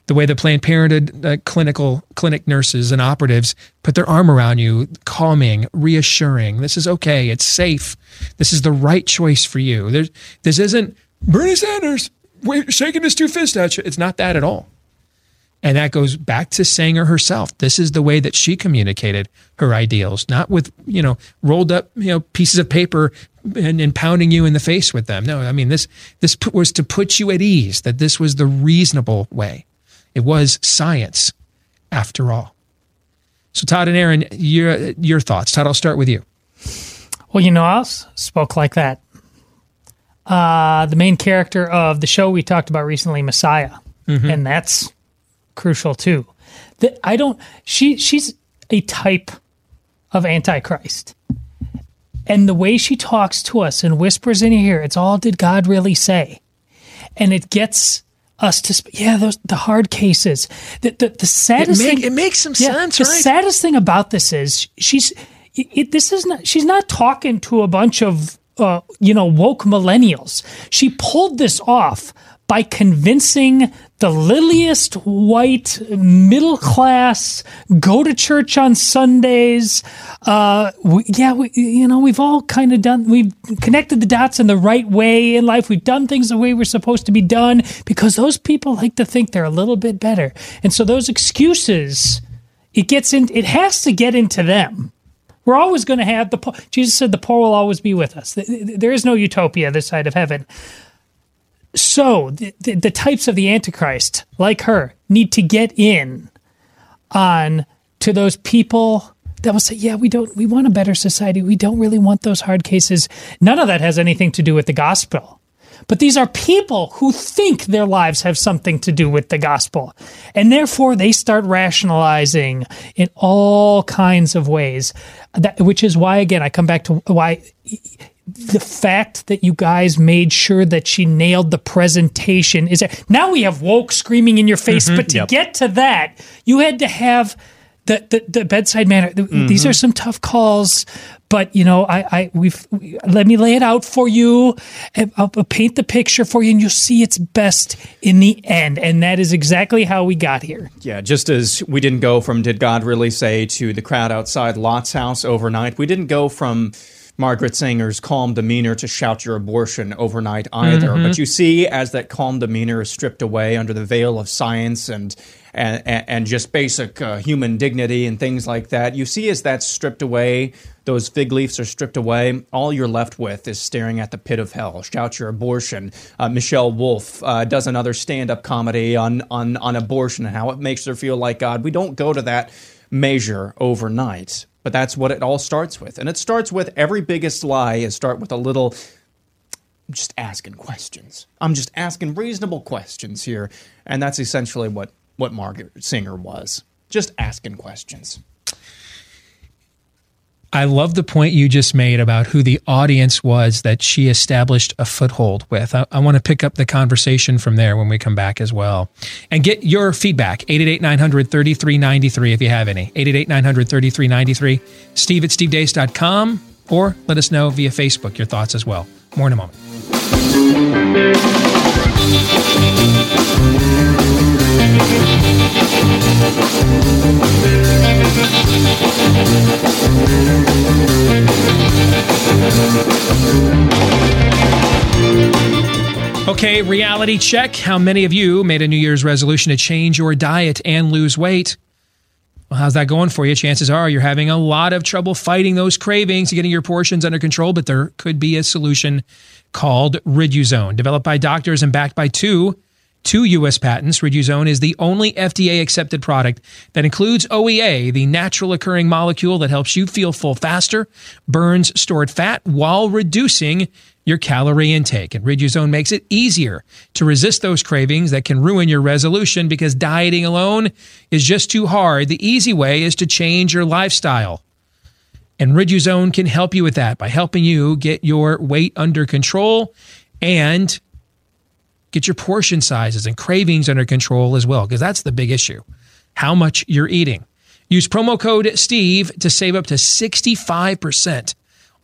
the way the Planned Parenthood uh, clinical clinic nurses and operatives put their arm around you, calming, reassuring. This is okay. It's safe. This is the right choice for you. There's, this isn't Bernie Sanders shaking his two fists at you. It's not that at all. And that goes back to Sanger herself. This is the way that she communicated her ideals, not with, you know, rolled up, you know, pieces of paper and, and pounding you in the face with them. No, I mean, this, this was to put you at ease that this was the reasonable way. It was science after all. So Todd and Aaron, your, your thoughts. Todd, I'll start with you. Well, you know I spoke like that? Uh, the main character of the show we talked about recently, Messiah. And that's crucial too. The, I don't she she's a type of antichrist. And the way she talks to us and whispers in your ear, it's all did God really say? And it gets us to sp- yeah, those the hard cases. The the, the saddest make- thing it makes some sense, right? The right? saddest thing about this is she's it, this is not she's not talking to a bunch of uh, you know woke millennials. She pulled this off by convincing the liliest white middle class go to church on Sundays. Uh, we, yeah, we, you know we've all kind of done we've connected the dots in the right way in life. We've done things the way we're supposed to be done because those people like to think they're a little bit better, and so those excuses it gets in it has to get into them we're always going to have the jesus said the poor will always be with us Th- th- there is no utopia this side of heaven so the, the, the types of the antichrist like her need to get in on to those people that will say yeah we don't we want a better society we don't really want those hard cases none of that has anything to do with the gospel but these are people who think their lives have something to do with the gospel. And therefore, they start rationalizing in all kinds of ways. That, which is why, again, I come back to why the fact that you guys made sure that she nailed the presentation is that Now we have woke screaming in your face, mm-hmm. but to Yep. get to that, you had to have the, the, the bedside manner. Th- mm-hmm. These are some tough calls, but you know, I, I we've we, let me lay it out for you. I'll, I'll paint the picture for you, and you'll see it's best in the end. And that is exactly how we got here. Yeah, just as we didn't go from Did God Really Say to the crowd outside Lot's house overnight, we didn't go from Margaret Sanger's calm demeanor to shout your abortion overnight either. But you see, as that calm demeanor is stripped away under the veil of science and and, and, just basic uh, human dignity and things like that, you see as that's stripped away, those fig leaves are stripped away, all you're left with is staring at the pit of hell. Shout your abortion. Uh, Michelle Wolf uh, does another stand up comedy on, on, on abortion and how it makes her feel like God. We don't go to that measure overnight, but that's what it all starts with. And it starts with every biggest lie is start with a little just asking questions. I'm just asking reasonable questions here. And that's essentially what, what Margaret Sanger was. Just asking questions. I love the point you just made about who the audience was that she established a foothold with. I, I want to pick up the conversation from there when we come back as well. And get your feedback, 888 900 3393 if you have any. 888 900 3393. Steve at stevedeace.com or let us know via Facebook your thoughts as well. More in a moment. Okay, reality check. How many of you made a New Year's resolution to change your diet and lose weight? Well, how's that going for you? Chances are you're having a lot of trouble fighting those cravings, and getting your portions under control, but there could be a solution called Riduzone. Developed by doctors and backed by two two U.S. patents, Riduzone is the only FDA accepted product that includes OEA, the natural occurring molecule that helps you feel full faster, burns stored fat while reducing your calorie intake. And Riduzone makes it easier to resist those cravings that can ruin your resolution because dieting alone is just too hard. The easy way is to change your lifestyle. And Riduzone can help you with that by helping you get your weight under control and Get your portion sizes and cravings under control as well, because that's the big issue how much you're eating. Use promo code STEVE to save up to 65%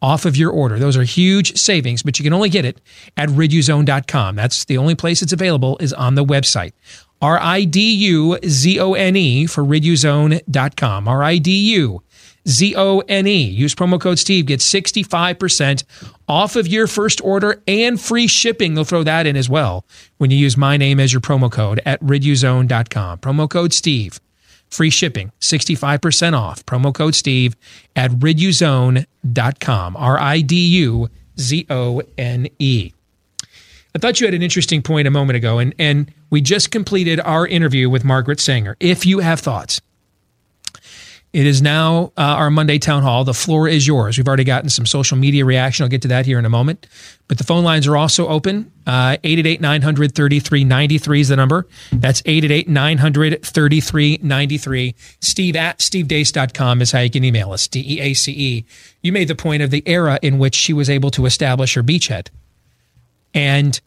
off of your order. Those are huge savings, but you can only get it at riduzone.com. That's the only place it's available is on the website. R I D U Z O N E for riduzone.com. R I D U Z O N E. Use promo code Steve. Get 65% off of your first order and free shipping. They'll throw that in as well when you use my name as your promo code at riduzone.com. Promo code Steve. Free shipping, 65% off. Promo code Steve at riduzone.com. R I D U Z O N E. I thought you had an interesting point a moment ago, and, and we just completed our interview with Margaret Sanger. If you have thoughts, it is now uh, our Monday town hall. The floor is yours. We've already gotten some social media reaction. I'll get to that here in a moment. But the phone lines are also open. Uh, 888 900 3393 is the number. That's 888 900 3393. Steve at stevedeace.com is how you can email us. D E A C E. You made the point of the era in which she was able to establish her beachhead. And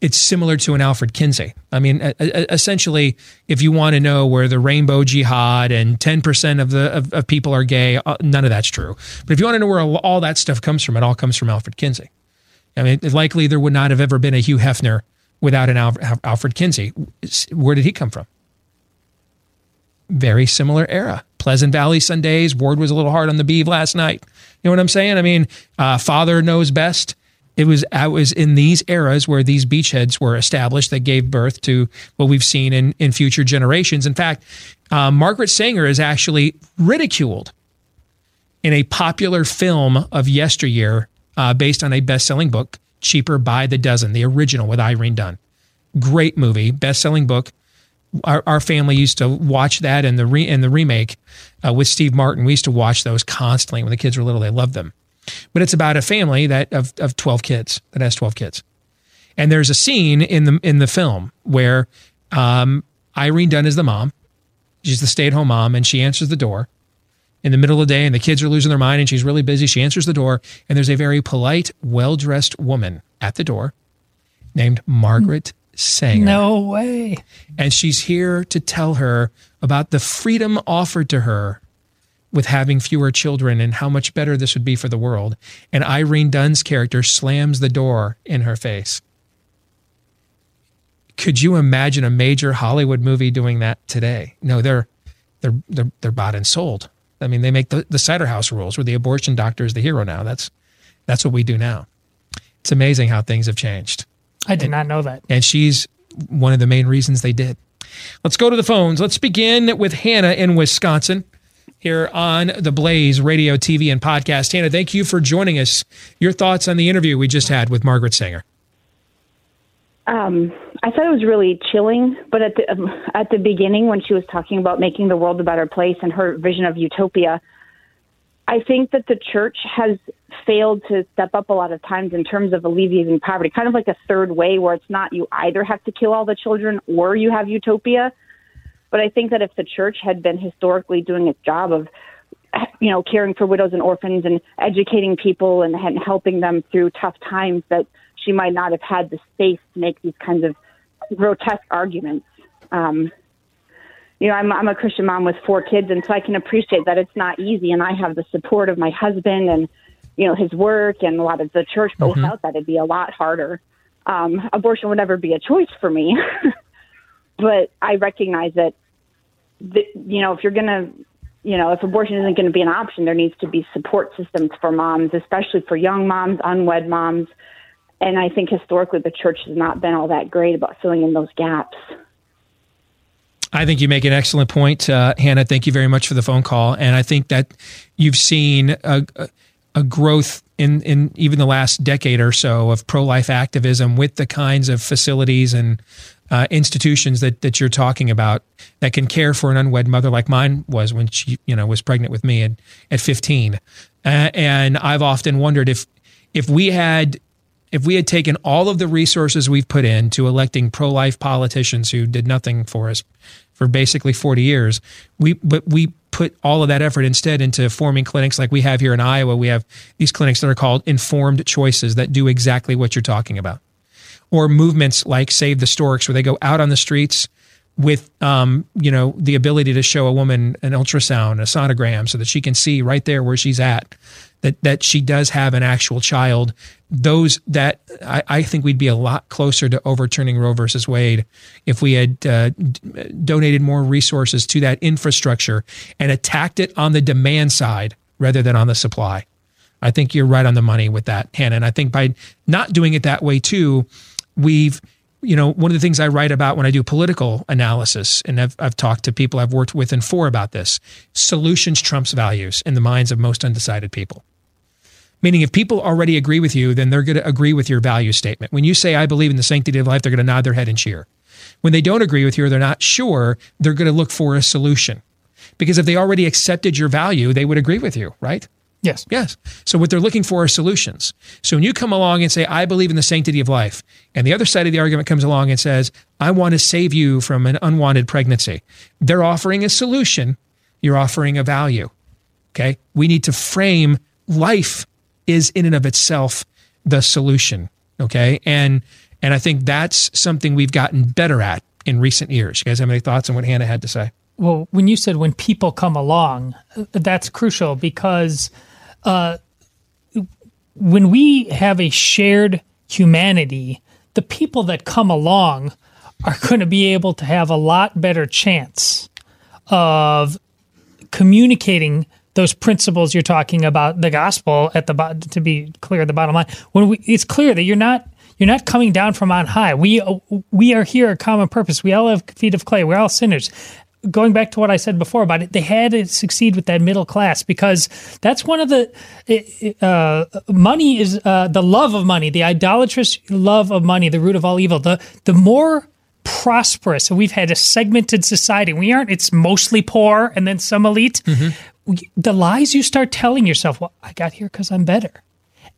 it's similar to an Alfred Kinsey. I mean, essentially, if you want to know where the rainbow jihad and 10% of the of, of, people are gay, uh, none of that's true. But if you want to know where all that stuff comes from, it all comes from Alfred Kinsey. I mean, likely there would not have ever been a Hugh Hefner without an Alfred Kinsey. Where did he come from? Very similar era. Pleasant Valley Sundays. Ward was a little hard on the beeve last night. You know what I'm saying? I mean, uh, father knows best it was I was in these eras where these beachheads were established that gave birth to what we've seen in in future generations. In fact, uh, Margaret Sanger is actually ridiculed in a popular film of yesteryear uh, based on a best-selling book, Cheaper by the Dozen, the original with Irene Dunne. Great movie, best-selling book. Our, our, family used to watch that and the re, and the remake uh, with Steve Martin. We used to watch those constantly when the kids were little. They loved them. But it's about a family that of, of 12 kids that has 12 kids. And there's a scene in the in the film where um, Irene Dunne is the mom. She's the stay-at-home mom, and she answers the door in the middle of the day, and the kids are losing their mind, and she's really busy. She answers the door, and there's a very polite, well-dressed woman at the door named Margaret Sanger. No way. And she's here to tell her about the freedom offered to her with having fewer children and how much better this would be for the world. And Irene Dunne's character slams the door in her face. Could you imagine a major Hollywood movie doing that today? No, they're they're they're, they're bought and sold. I mean, they make the, the cider house rules where the abortion doctor is the hero now. That's that's what we do now. It's amazing how things have changed. I did and, not know that. And she's one of the main reasons they did. Let's go to the phones. Let's begin with Hannah in Wisconsin here on the Blaze radio, TV, and podcast. Hannah, thank you for joining us. Your thoughts on the interview we just had with Margaret Sanger. Um, I thought it was really chilling, but at the um, at the beginning when she was talking about making the world a better place and her vision of utopia, I think that the church has failed to step up a lot of times in terms of alleviating poverty, kind of like a third way where it's not you either have to kill all the children or you have utopia. But I think that if the church had been historically doing its job of, you know, caring for widows and orphans and educating people and, and helping them through tough times, that she might not have had the space to make these kinds of grotesque arguments. Um, you know, I'm, I'm a Christian mom with four kids, and so I can appreciate that it's not easy. And I have the support of my husband and, you know, his work and a lot of the church. But mm-hmm. without that, it'd be a lot harder. Um, abortion would never be a choice for me. but I recognize that, that you know, if you're going to, you know, if abortion isn't going to be an option, there needs to be support systems for moms, especially for young moms, unwed moms. And I think historically the church has not been all that great about filling in those gaps. I think you make an excellent point, uh, Hannah. Thank you very much for the phone call. And I think that you've seen a, a, growth in, in even the last decade or so of pro life activism with the kinds of facilities and uh, institutions that, that you're talking about that can care for an unwed mother like mine was when she you know was pregnant with me at, at 15. Uh, and I've often wondered if if we had if we had taken all of the resources we've put into electing pro-life politicians who did nothing for us for basically 40 years, we but we put all of that effort instead into forming clinics like we have here in Iowa. We have these clinics that are called informed choices that do exactly what you're talking about. Or movements like Save the Storks, where they go out on the streets with um, you know the ability to show a woman an ultrasound, a sonogram, so that she can see right there where she's at that that she does have an actual child. Those that I, I think we'd be a lot closer to overturning Roe versus Wade if we had uh, d- donated more resources to that infrastructure and attacked it on the demand side rather than on the supply. I think you're right on the money with that, Hannah. And I think by not doing it that way too, we've you know, one of the things I write about when I do political analysis, and I've, I've talked to people I've worked with and for about this solutions trumps values in the minds of most undecided people. Meaning, if people already agree with you, then they're going to agree with your value statement. When you say, I believe in the sanctity of life, they're going to nod their head and cheer. When they don't agree with you or they're not sure, they're going to look for a solution. Because if they already accepted your value, they would agree with you, right? Yes. Yes. So what they're looking for are solutions. So when you come along and say, I believe in the sanctity of life, and the other side of the argument comes along and says, I want to save you from an unwanted pregnancy, they're offering a solution. You're offering a value. Okay. We need to frame life is in and of itself the solution. Okay. And, and I think that's something we've gotten better at in recent years. You guys have any thoughts on what Hannah had to say? Well, when you said when people come along, that's crucial because uh, when we have a shared humanity, the people that come along are going to be able to have a lot better chance of communicating those principles you're talking about the gospel at the to be clear the bottom line when we, it's clear that you're not you're not coming down from on high we we are here a common purpose we all have feet of clay we're all sinners going back to what I said before about it, they had to succeed with that middle class because that's one of the uh, money is uh, the love of money, the idolatrous love of money, the root of all evil. The the more prosperous, we've had a segmented society. We aren't. It's mostly poor and then some elite. Mm-hmm. The lies you start telling yourself, well, I got here because I'm better.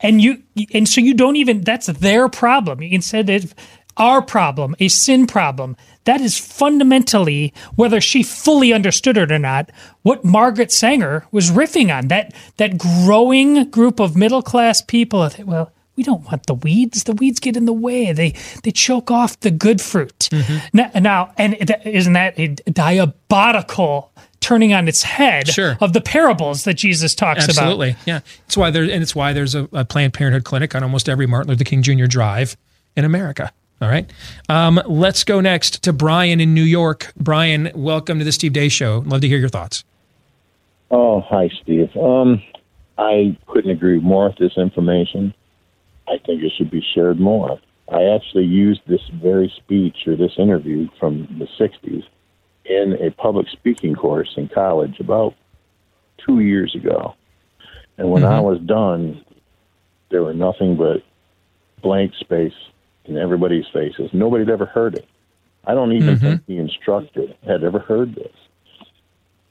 And you, and so you don't even. That's their problem. Instead of our problem, a sin problem. That is fundamentally, whether she fully understood it or not, what Margaret Sanger was riffing on. That that growing group of middle class people. Well, we don't want the weeds. The weeds get in the way. They they choke off the good fruit. Mm-hmm. Now, now, and isn't that a diabolical turning on its head sure. of the parables that Jesus talks Absolutely. about? Absolutely, yeah. It's why there and it's why there's a, a Planned Parenthood clinic on almost every Martin Luther King Jr. drive in America. All right. Um, let's go next to Brian in New York. Brian, welcome to the Steve Deace Show. Love to hear your thoughts. Oh, hi, Steve. Um, I couldn't agree more with this information. I think it should be shared more. I actually used this very speech or this interview from the 60s in a public speaking course in college about two years ago. And when mm-hmm. I was done, there were nothing but blank space in everybody's faces. Nobody had ever heard it. I don't even mm-hmm. think the instructor had ever heard this.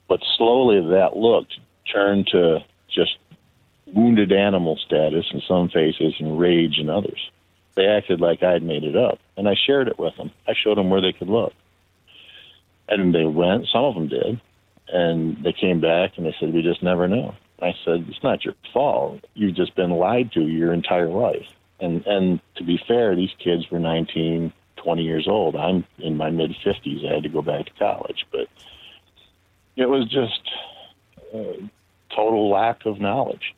But slowly that look turned to just wounded animal status in some faces and rage in others. They acted like I'd made it up. And I shared it with them. I showed them where they could look. And they went, some of them did. And they came back and they said, We just never knew. I said, It's not your fault. You've just been lied to your entire life and and to be fair, these kids were 19, 20 years old. I'm in my mid 50s. I had to go back to college, but it was just a total lack of knowledge,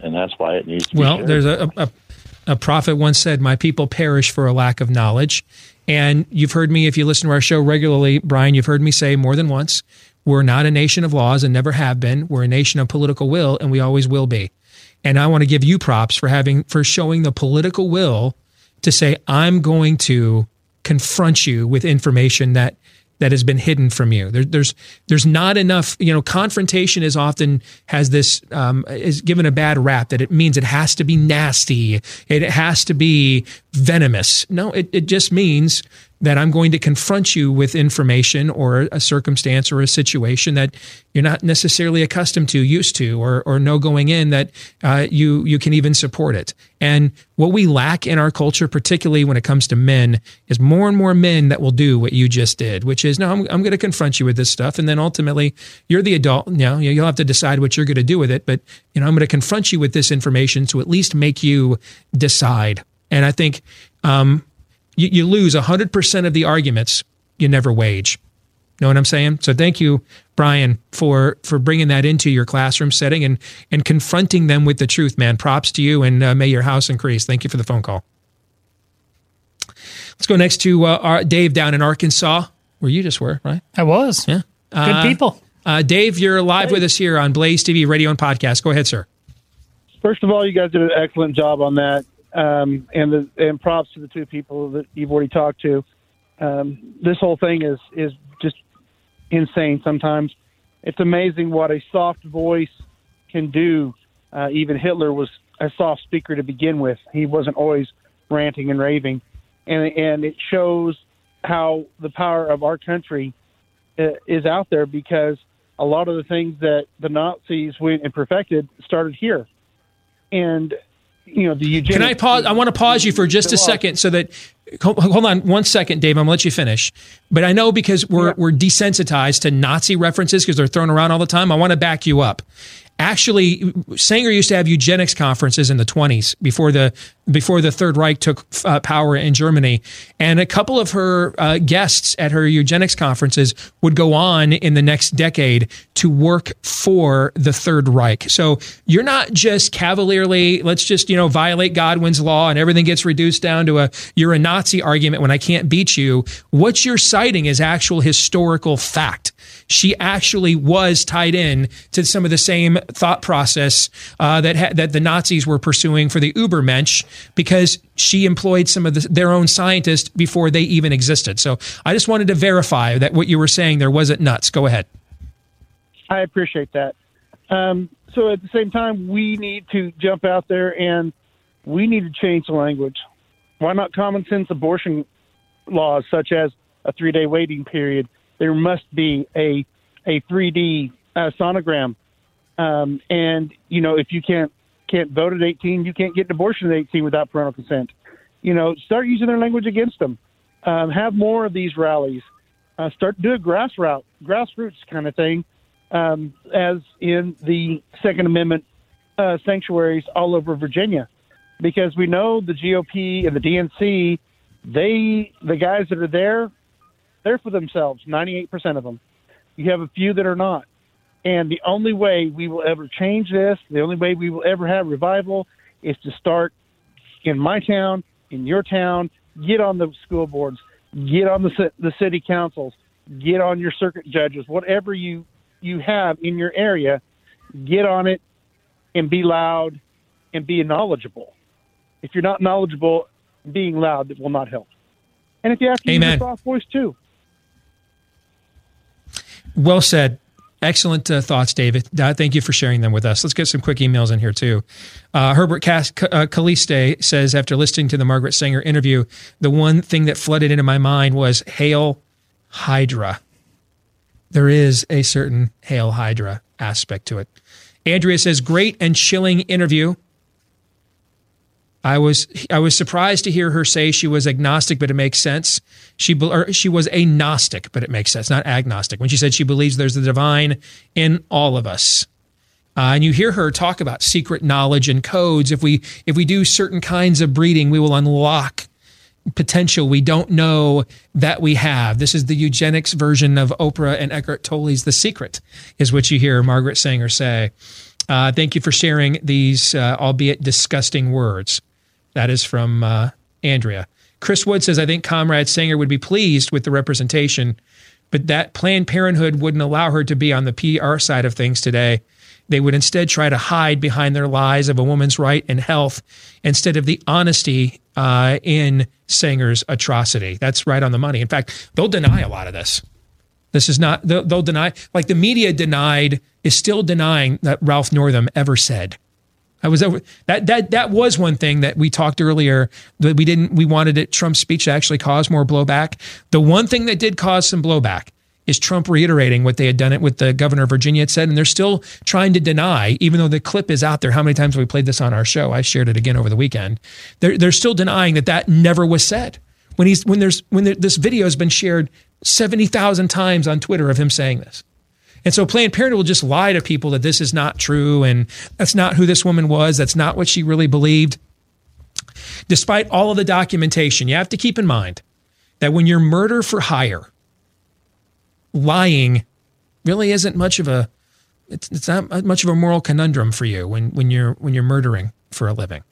and that's why it needs to. Well, be there's a, a a prophet once said, "My people perish for a lack of knowledge." And you've heard me, if you listen to our show regularly, Brian, you've heard me say more than once, we're not a nation of laws and never have been. We're a nation of political will, and we always will be. And I want to give you props for having for showing the political will to say I'm going to confront you with information that that has been hidden from you. There, there's there's not enough. You know, confrontation is often has this um, is given a bad rap that it means it has to be nasty. It has to be venomous. No, it, it just means that I'm going to confront you with information or a circumstance or a situation that you're not necessarily accustomed to, used to, or or know going in that uh, you you can even support it. And what we lack in our culture, particularly when it comes to men, is more and more men that will do what you just did, which is no, I'm, I'm going to confront you with this stuff, and then ultimately you're the adult. You know, you'll have to decide what you're going to do with it. But you know, I'm going to confront you with this information to at least make you decide. And I think um, you, you lose 100% of the arguments you never wage. Know what I'm saying? So thank you, Brian, for for bringing that into your classroom setting and and confronting them with the truth, man. Props to you, and uh, may your house increase. Thank you for the phone call. Let's go next to uh, our, Dave down in Arkansas, where you just were, right? I was. Yeah, Good Uh, people. Uh, Dave, you're live with us here on Blaze TV radio and podcast. Go ahead, sir. First of all, you guys did an excellent job on that, um, and the and props to the two people that you've already talked to. Um, this whole thing is is just insane. Sometimes it's amazing what a soft voice can do. Uh, even Hitler was a soft speaker to begin with. He wasn't always ranting and raving, and and it shows how the power of our country uh, is out there because a lot of the things that the Nazis went and perfected started here and you know the eugenics. Can I pause? I want to pause you for just a second so that hold hold on one second, Dave. I'm gonna let you finish. But I know because we're we're desensitized to Nazi references because they're thrown around all the time. I want to back you up. Actually, Sanger used to have eugenics conferences in the 20s before the before the Third Reich took uh, power in Germany, and a couple of her uh, guests at her eugenics conferences would go on in the next decade to work for the Third Reich. So you're not just cavalierly, let's just you know violate Godwin's law and everything gets reduced down to a you're a Nazi argument when I can't beat you. What you're citing is actual historical fact she actually was tied in to some of the same thought process uh, that ha- that the Nazis were pursuing for the Ubermensch because she employed some of the, their own scientists before they even existed. So I just wanted to verify that what you were saying there wasn't nuts. Go ahead. I appreciate that. Um, so at the same time, we need to jump out there and we need to change the language. Why not common sense abortion laws such as a three day waiting period? There must be a a 3D uh, sonogram, um, and you know if you can't can't vote at 18, you can't get an abortion at 18 without parental consent. You know, start using their language against them. Um, have more of these rallies. Uh, start do a grassroots grassroots kind of thing, um, as in the Second Amendment uh, sanctuaries all over Virginia, because we know the GOP and the DNC, they the guys that are there, they're for themselves. Ninety eight percent of them. You have a few that are not. And the only way we will ever change this, the only way we will ever have revival, is to start in my town, in your town, get on the school boards, get on the the city councils, get on your circuit judges, whatever you you have in your area, get on it and be loud and be knowledgeable. If you're not knowledgeable, being loud will not help. And if you have to Amen. use a soft voice too. Well said. Excellent uh, thoughts, David. Uh, thank you for sharing them with us. Let's get some quick emails in here, too. Uh, Herbert uh, Caliste says, after listening to the Margaret Sanger interview, the one thing that flooded into my mind was Hail Hydra. There is a certain Hail Hydra aspect to it. Andrea says, great and chilling interview. I was I was surprised to hear her say she was agnostic, but it makes sense. She she was a gnostic, but it makes sense, not agnostic. When she said she believes there's the divine in all of us, uh, and you hear her talk about secret knowledge and codes. If we if we do certain kinds of breeding, we will unlock potential we don't know that we have. This is the eugenics version of Oprah and Eckhart Tolle's The Secret, is what you hear Margaret Sanger say. Uh, thank you for sharing these, uh, albeit disgusting words. That is from uh, Andrea. Chris Wood says, I think Comrade Sanger would be pleased with the representation, but that Planned Parenthood wouldn't allow her to be on the PR side of things today. They would instead try to hide behind their lies of a woman's right and health instead of the honesty uh, in Sanger's atrocity. That's right on the money. In fact, they'll deny a lot of this. This is not, they'll, they'll deny, like the media denied, is still denying that Ralph Northam ever said. I was over that that that was one thing that we talked earlier that we didn't we wanted it Trump's speech to actually cause more blowback. The one thing that did cause some blowback is Trump reiterating what they had done it with the governor of Virginia had said, and they're still trying to deny, even though the clip is out there. How many times have we played this on our show? I shared it again over the weekend. They're they're still denying that that never was said. When he's when there's when there, this video has been shared seventy thousand times on Twitter of him saying this. And so Planned Parenthood will just lie to people that this is not true and that's not who this woman was. That's not what she really believed. Despite all of the documentation, you have to keep in mind that when you're murder for hire, lying really isn't much of a it's, it's not much of a moral conundrum for you when when you're when you're murdering for a living.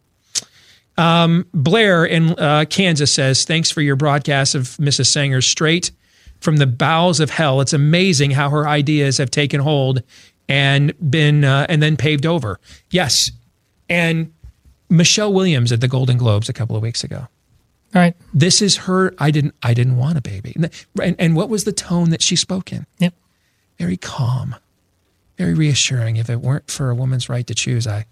Um, Blair in uh, Kansas says, "Thanks for your broadcast of Mrs. Sanger straight from the bowels of hell. It's amazing how her ideas have taken hold and been uh, and then paved over. Yes, and Michelle Williams at the Golden Globes a couple of weeks ago. All right. This is her. I didn't. I didn't want a baby. And, and what was the tone that she spoke in? Yep. Very calm, very reassuring. If it weren't for a woman's right to choose, I,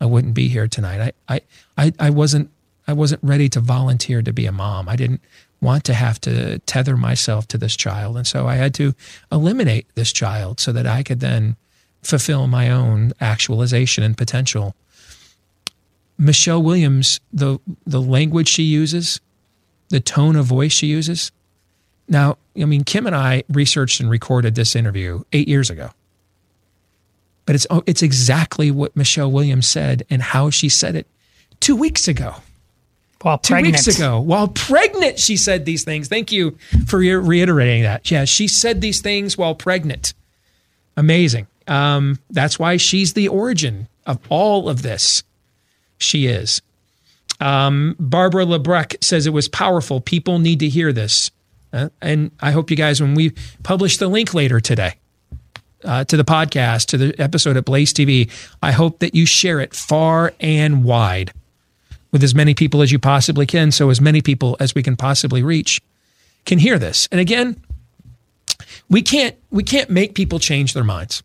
I wouldn't be here tonight. I, I, I, I wasn't. I wasn't ready to volunteer to be a mom. I didn't want to have to tether myself to this child. And so I had to eliminate this child so that I could then fulfill my own actualization and potential. Michelle Williams, the the language she uses, the tone of voice she uses. Now, I mean, Kim and I researched and recorded this interview eight years ago. But it's it's exactly what Michelle Williams said and how she said it two weeks ago. While two pregnant. weeks ago, while pregnant, she said these things. Thank you for re- reiterating that. Yeah, she said these things while pregnant. Amazing. Um, that's why she's the origin of all of this. She is. Um, Barbara Lebrecht says it was powerful. People need to hear this. Uh, and I hope you guys, when we publish the link later today uh, to the podcast, to the episode at Blaze TV, I hope that you share it far and wide with as many people as you possibly can, so as many people as we can possibly reach can hear this. And again, we can't we can't make people change their minds.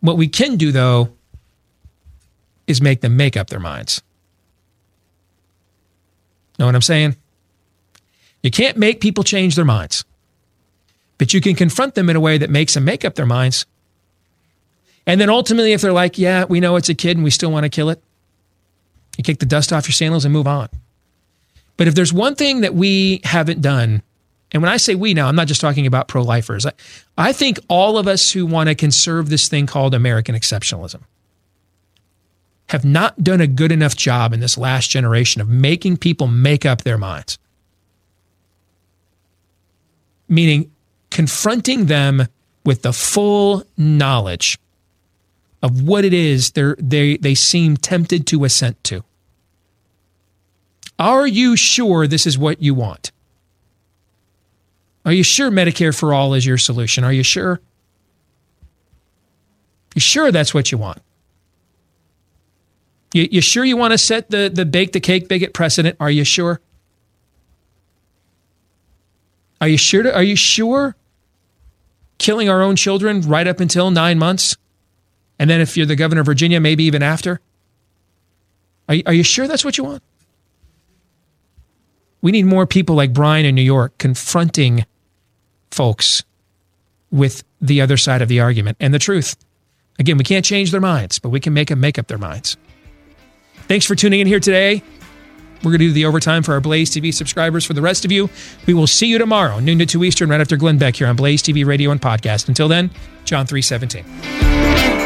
What we can do though is make them make up their minds. Know what I'm saying? You can't make people change their minds. But you can confront them in a way that makes them make up their minds. And then ultimately, if they're like, yeah, we know it's a kid and we still want to kill it, you kick the dust off your sandals and move on. But if there's one thing that we haven't done, and when I say we now, I'm not just talking about pro lifers, I, I think all of us who want to conserve this thing called American exceptionalism have not done a good enough job in this last generation of making people make up their minds. Meaning confronting them with the full knowledge of what it is they they seem tempted to assent to. Are you sure this is what you want? Are you sure Medicare for all is your solution? Are you sure? You sure that's what you want? You, you sure you want to set the, the bake the cake bigot precedent? Are you sure? Are you sure? To, are you sure? Killing our own children right up until nine months, and then if you're the governor of Virginia, maybe even after. Are you, are you sure that's what you want? We need more people like Brian in New York confronting folks with the other side of the argument and the truth. Again, we can't change their minds, but we can make them make up their minds. Thanks for tuning in here today. We're going to do the overtime for our Blaze TV subscribers. For the rest of you, we will see you tomorrow, noon to 2 Eastern, right after Glenn Beck here on Blaze TV radio and podcast. Until then, John 317.